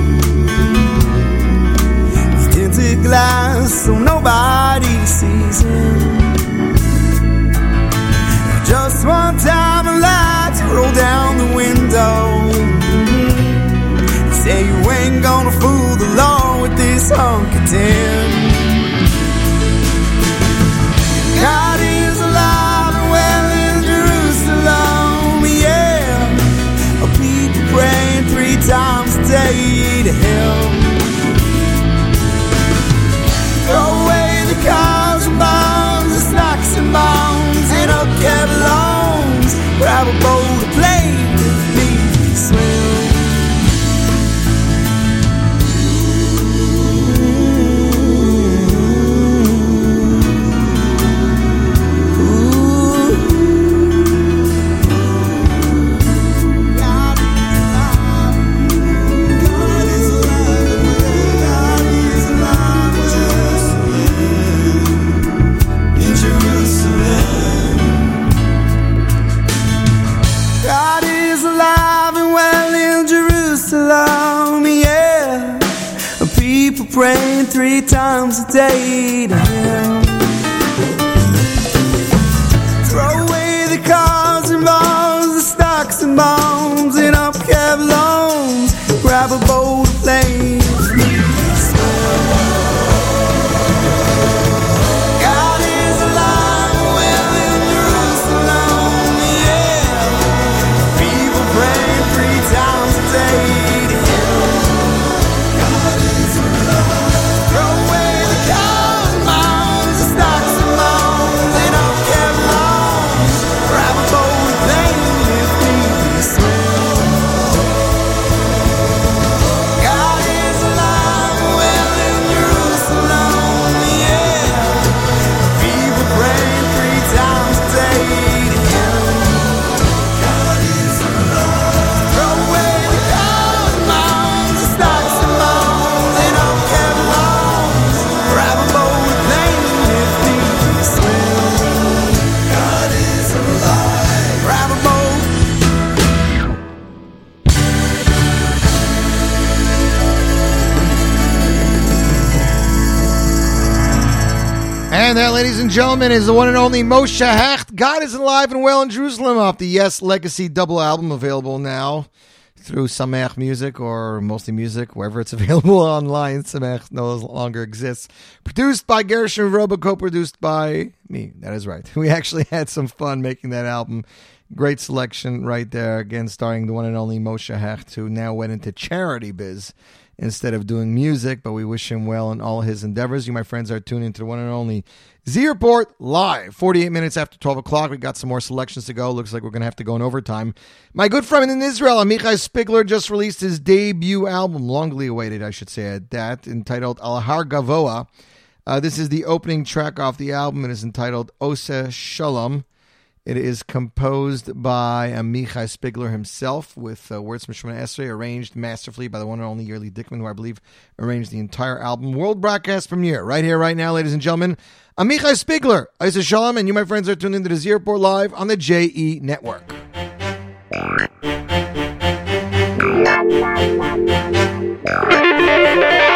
Speaker 5: tinted glass so nobody sees him. One time a light to roll down the window. Say you ain't gonna fool the law with this hunk of tin. God is alive and well in Jerusalem, yeah. People praying three times a day to Him. Throw away the cars and bombs, the snacks and bombs, and up loans. Grab day
Speaker 4: gentlemen, is the one and only Moshe Hecht. God is alive and well in Jerusalem off the Yes Legacy double album available now through Sameach Music or mostly music, wherever it's <laughs> available online. Sameach no longer exists. Produced by Gershon Roba, co-produced by me. That is right. <laughs> We actually had some fun making that album. Great selection right there. Again, starring the one and only Moshe Hecht, who now went into charity biz instead of doing music, but we wish him well in all his endeavors. You, my friends, are tuned into the one and only Z Report live. 48 minutes after 12 o'clock. We got some more selections to go. Looks like we're going to have to go in overtime. My good friend in Israel, Amichai Spigler, just released his debut album, longly awaited, I should say, at that, entitled Al Har Gavoa. Uh, this is the opening track off the album. It is entitled Ose Shalom. It is composed by Amichai Spigler himself, with uh, words from Shemoneh Esrei, arranged masterfully by the one and only Yearly Dickman, who I believe arranged the entire album. World broadcast premiere, right here, right now, ladies and gentlemen. Amichai Spigler, Ose Shalom, and you, my friends, are tuned into the Z Report Live on the JE Network. <laughs>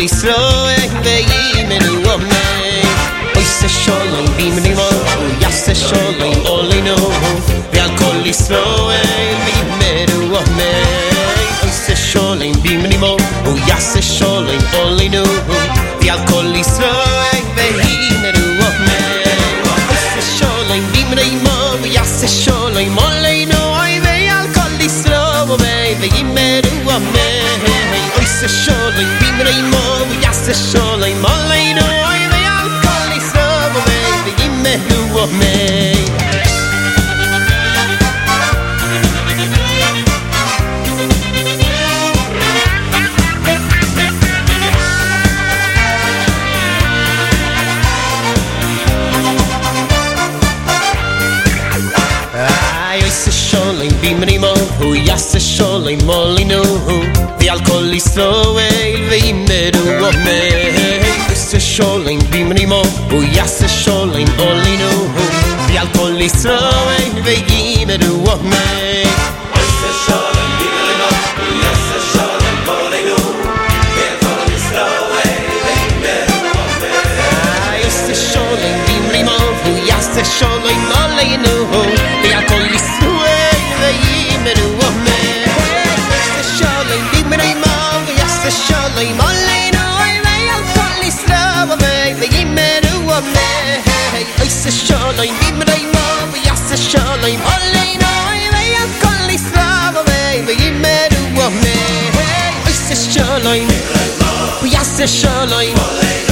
Speaker 12: ve al kol Israel ve imeru omei Oy se shalom bim rimo u yas se shalom olinu ve al kol Israel ve imeru omei Oy se shalom bim Oleinu Oy ve al kol Israel me Vehimeru of me. Ay, oy se mo Hu yas se sholem molinu Vi al sholim bimrimo u yas sholim olinu vi al kol israel ve
Speaker 13: gimeru ohmei Shoreline. Falling.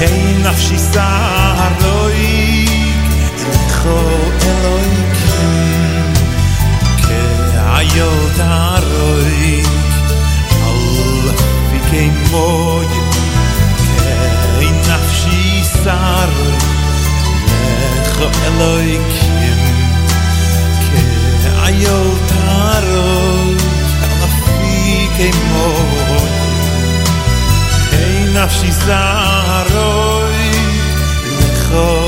Speaker 13: אין נפשי סער לאיק איתכו אלוהיק הרויק על פיקי מוי אין נפשי סער איתכו אלוהיק כאיות הרויק על פיקי
Speaker 14: מוי נפשי זרוי לכל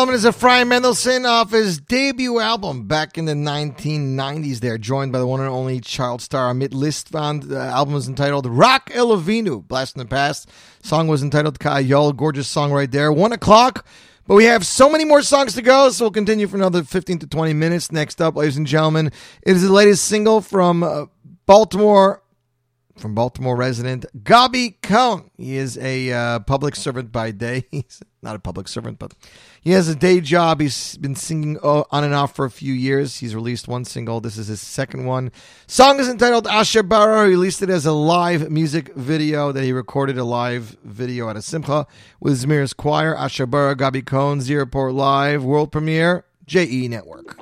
Speaker 14: gentlemen, is Ephraim Mendelssohn off his debut album back in the 1990s. There, joined by the one and only child star Amit Listvan. The album is entitled Rock Elovinu, Blast in the Past. Song was entitled Kayol. Gorgeous song right there. One o'clock. But we have so many more songs to go, so we'll continue for another 15 to 20 minutes. Next up, ladies and gentlemen, it is the latest single from uh, Baltimore
Speaker 4: from Baltimore resident Gabi Cohn. He is a uh, public servant by day. <laughs> He's not a public servant, but he has a day job. He's been singing uh, on and off for a few years. He's released one single. This is his second one. Song is entitled Asher. He released it as a live music video that he recorded a live video at a simcha with Zmir's choir. Asher Gabi Cohn, Port Live, world premiere, JE Network.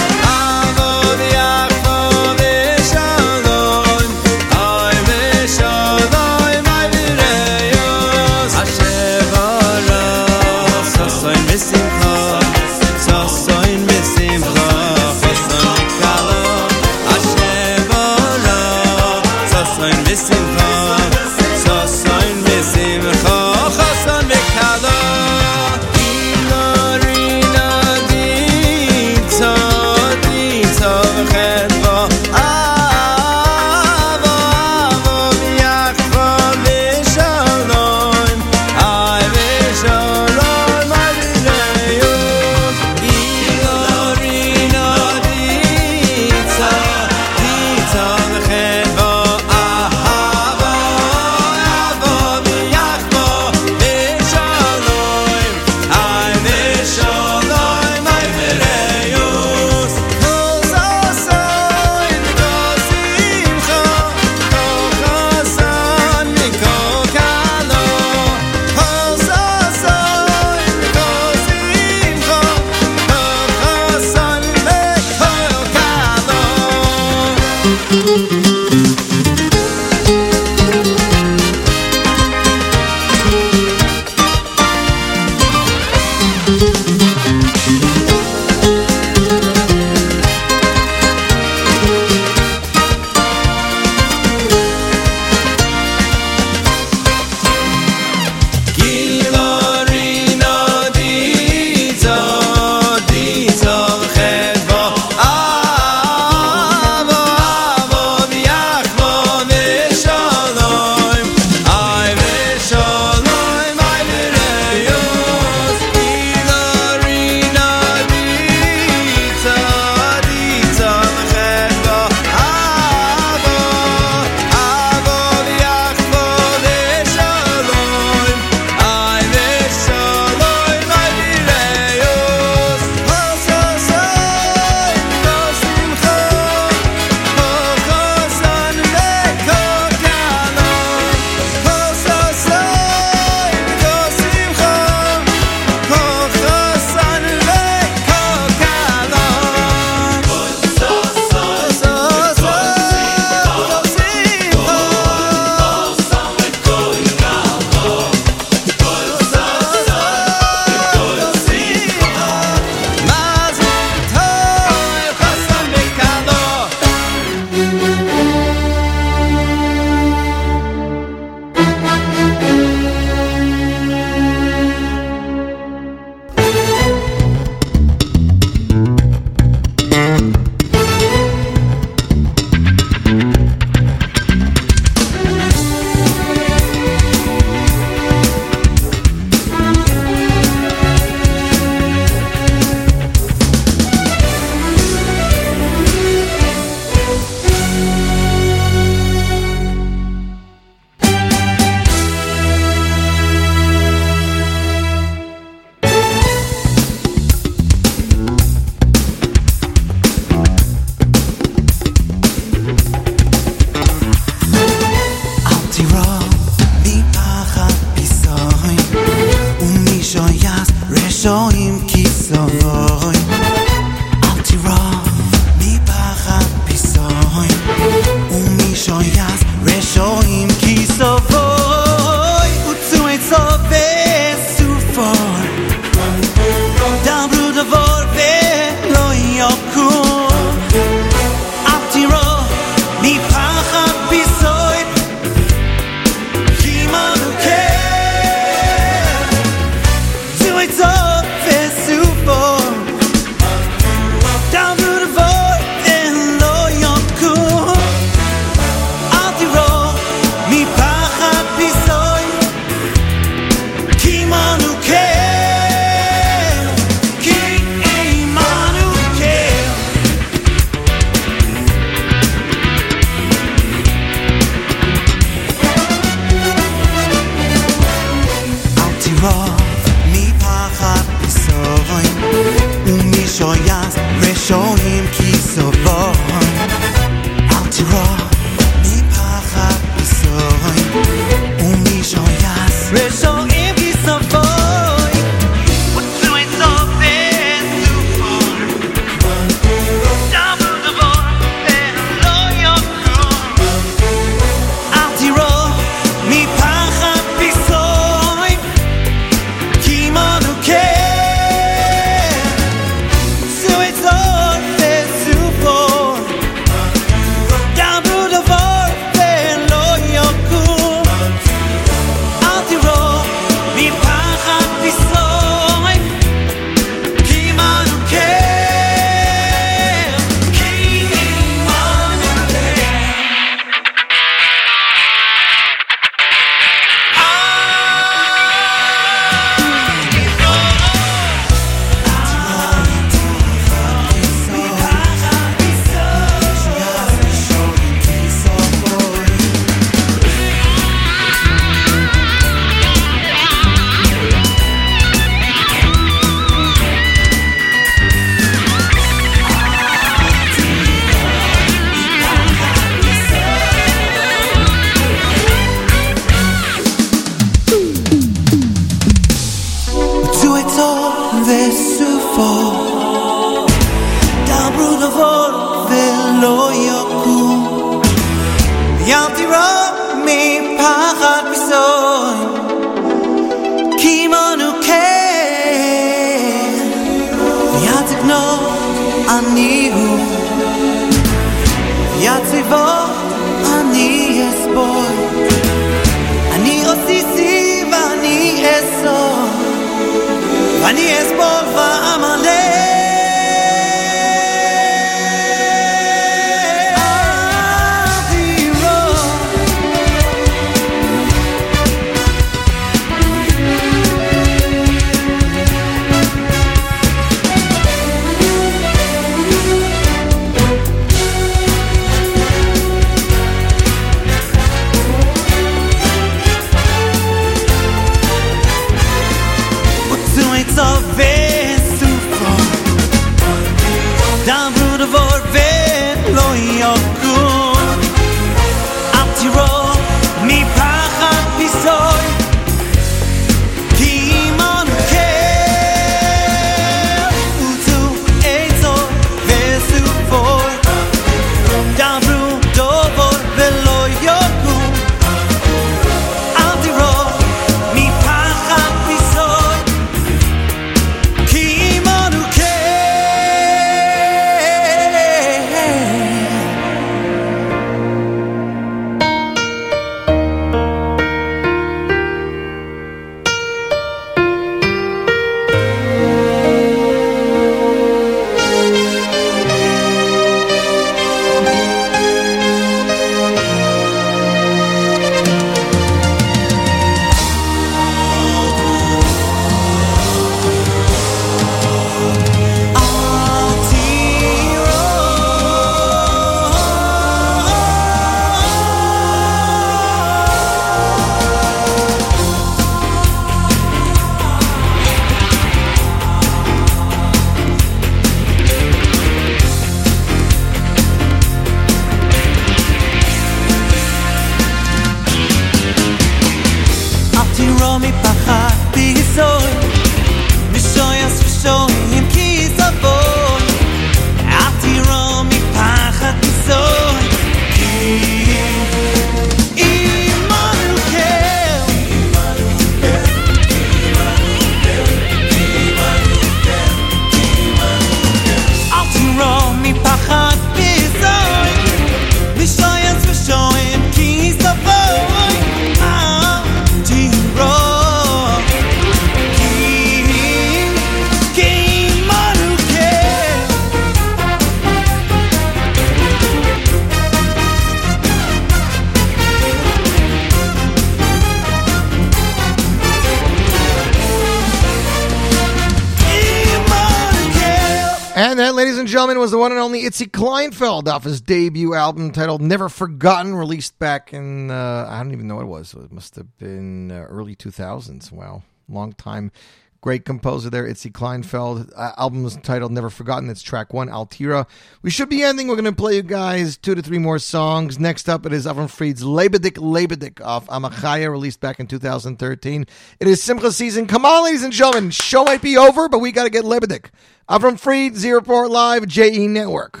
Speaker 4: Itzy Kleinfeld off his debut album titled Never Forgotten, released back in, uh, I don't even know what it was. It must have been uh, early 2000s. Wow. Long time. Great composer there, Itzy Kleinfeld. Uh, album was titled Never Forgotten. It's track one, Altira. We should be ending. We're going to play you guys two to three more songs. Next up, it is Avram Fried's Lebedik Lebedik off Amachaya, released back in 2013. It is Simcha season. Come on, ladies and gentlemen. Show might be over, but we got to get Lebedik. Avram Fried, Z Report Live, JE Network.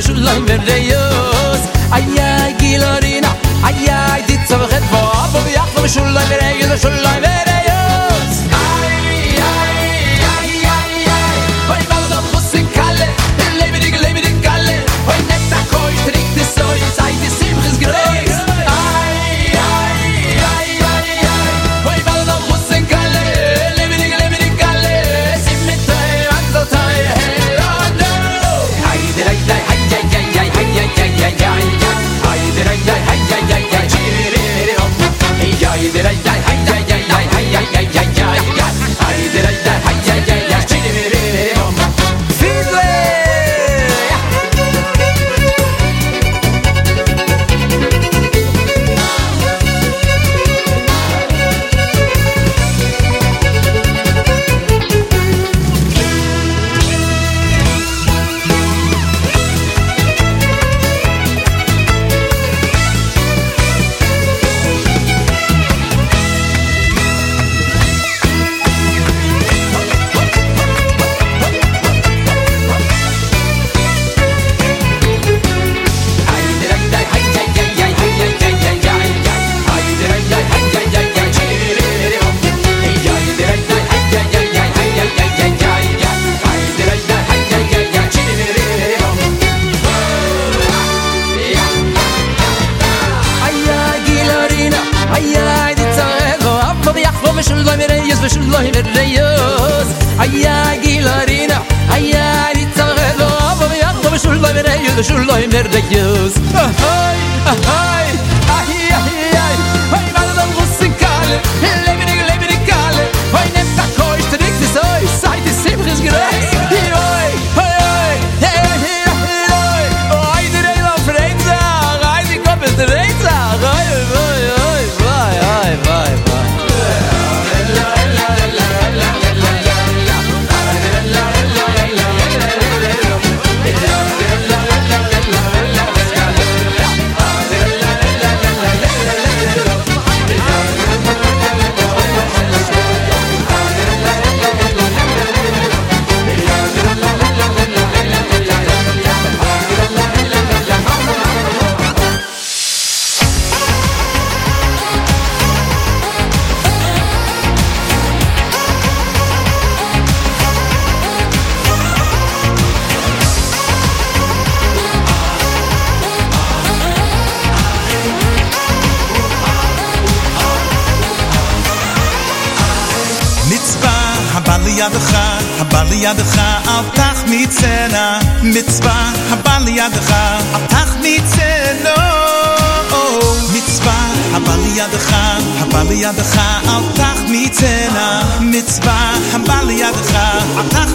Speaker 15: de shulaim איי איי ay ay gilorina ay ay dit zavet vo
Speaker 6: ab vi לידך, אל תחמיצנה. מצווה הבא לידך, אל תחמיצנו. מצווה הבא לידך, הבא לידך, אל תחמיצנה. מצווה הבא לידך, אל תחמיצנו.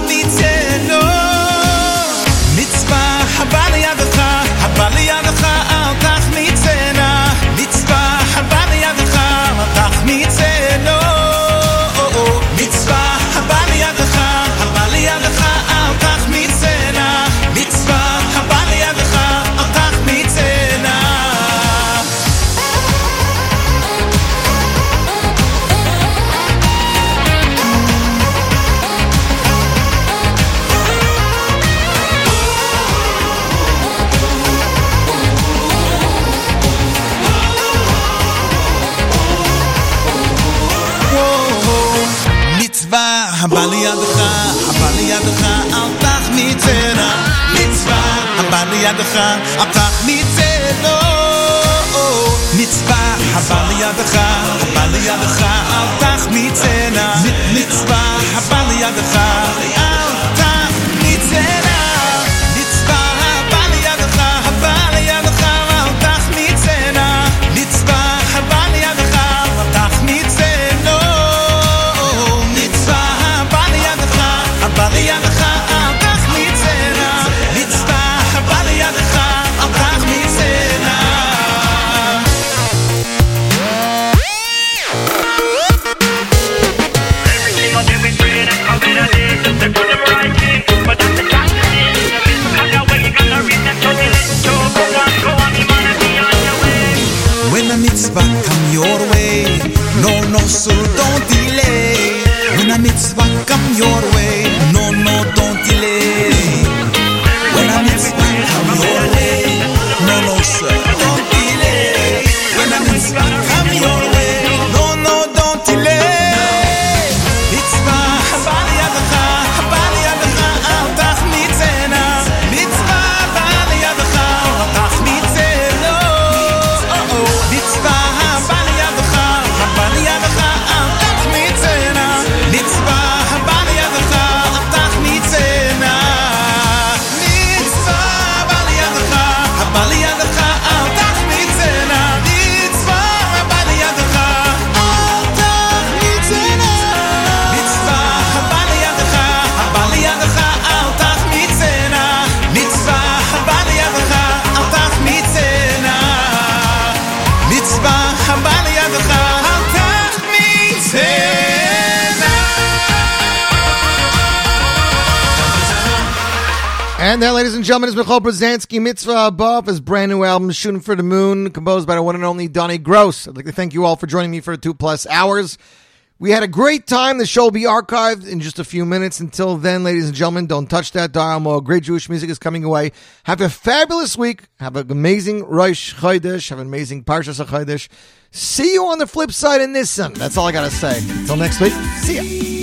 Speaker 14: down the valley. Gentlemen, is Michoel Pruzansky, Mitzvah Haba, his brand new album, Shooting for the Moon, composed by the one and only Donnie Gross. I'd like to thank you all for joining me for two plus hours. We had a great time. The show will be archived in just a few minutes. Until then, ladies and gentlemen, don't touch that dial. More great Jewish music is coming away. Have a fabulous week. Have an amazing Rosh Chodesh. Have an amazing Parshas Chodesh. See you on the flip side in this. That's all I got to say. Until next week, see ya.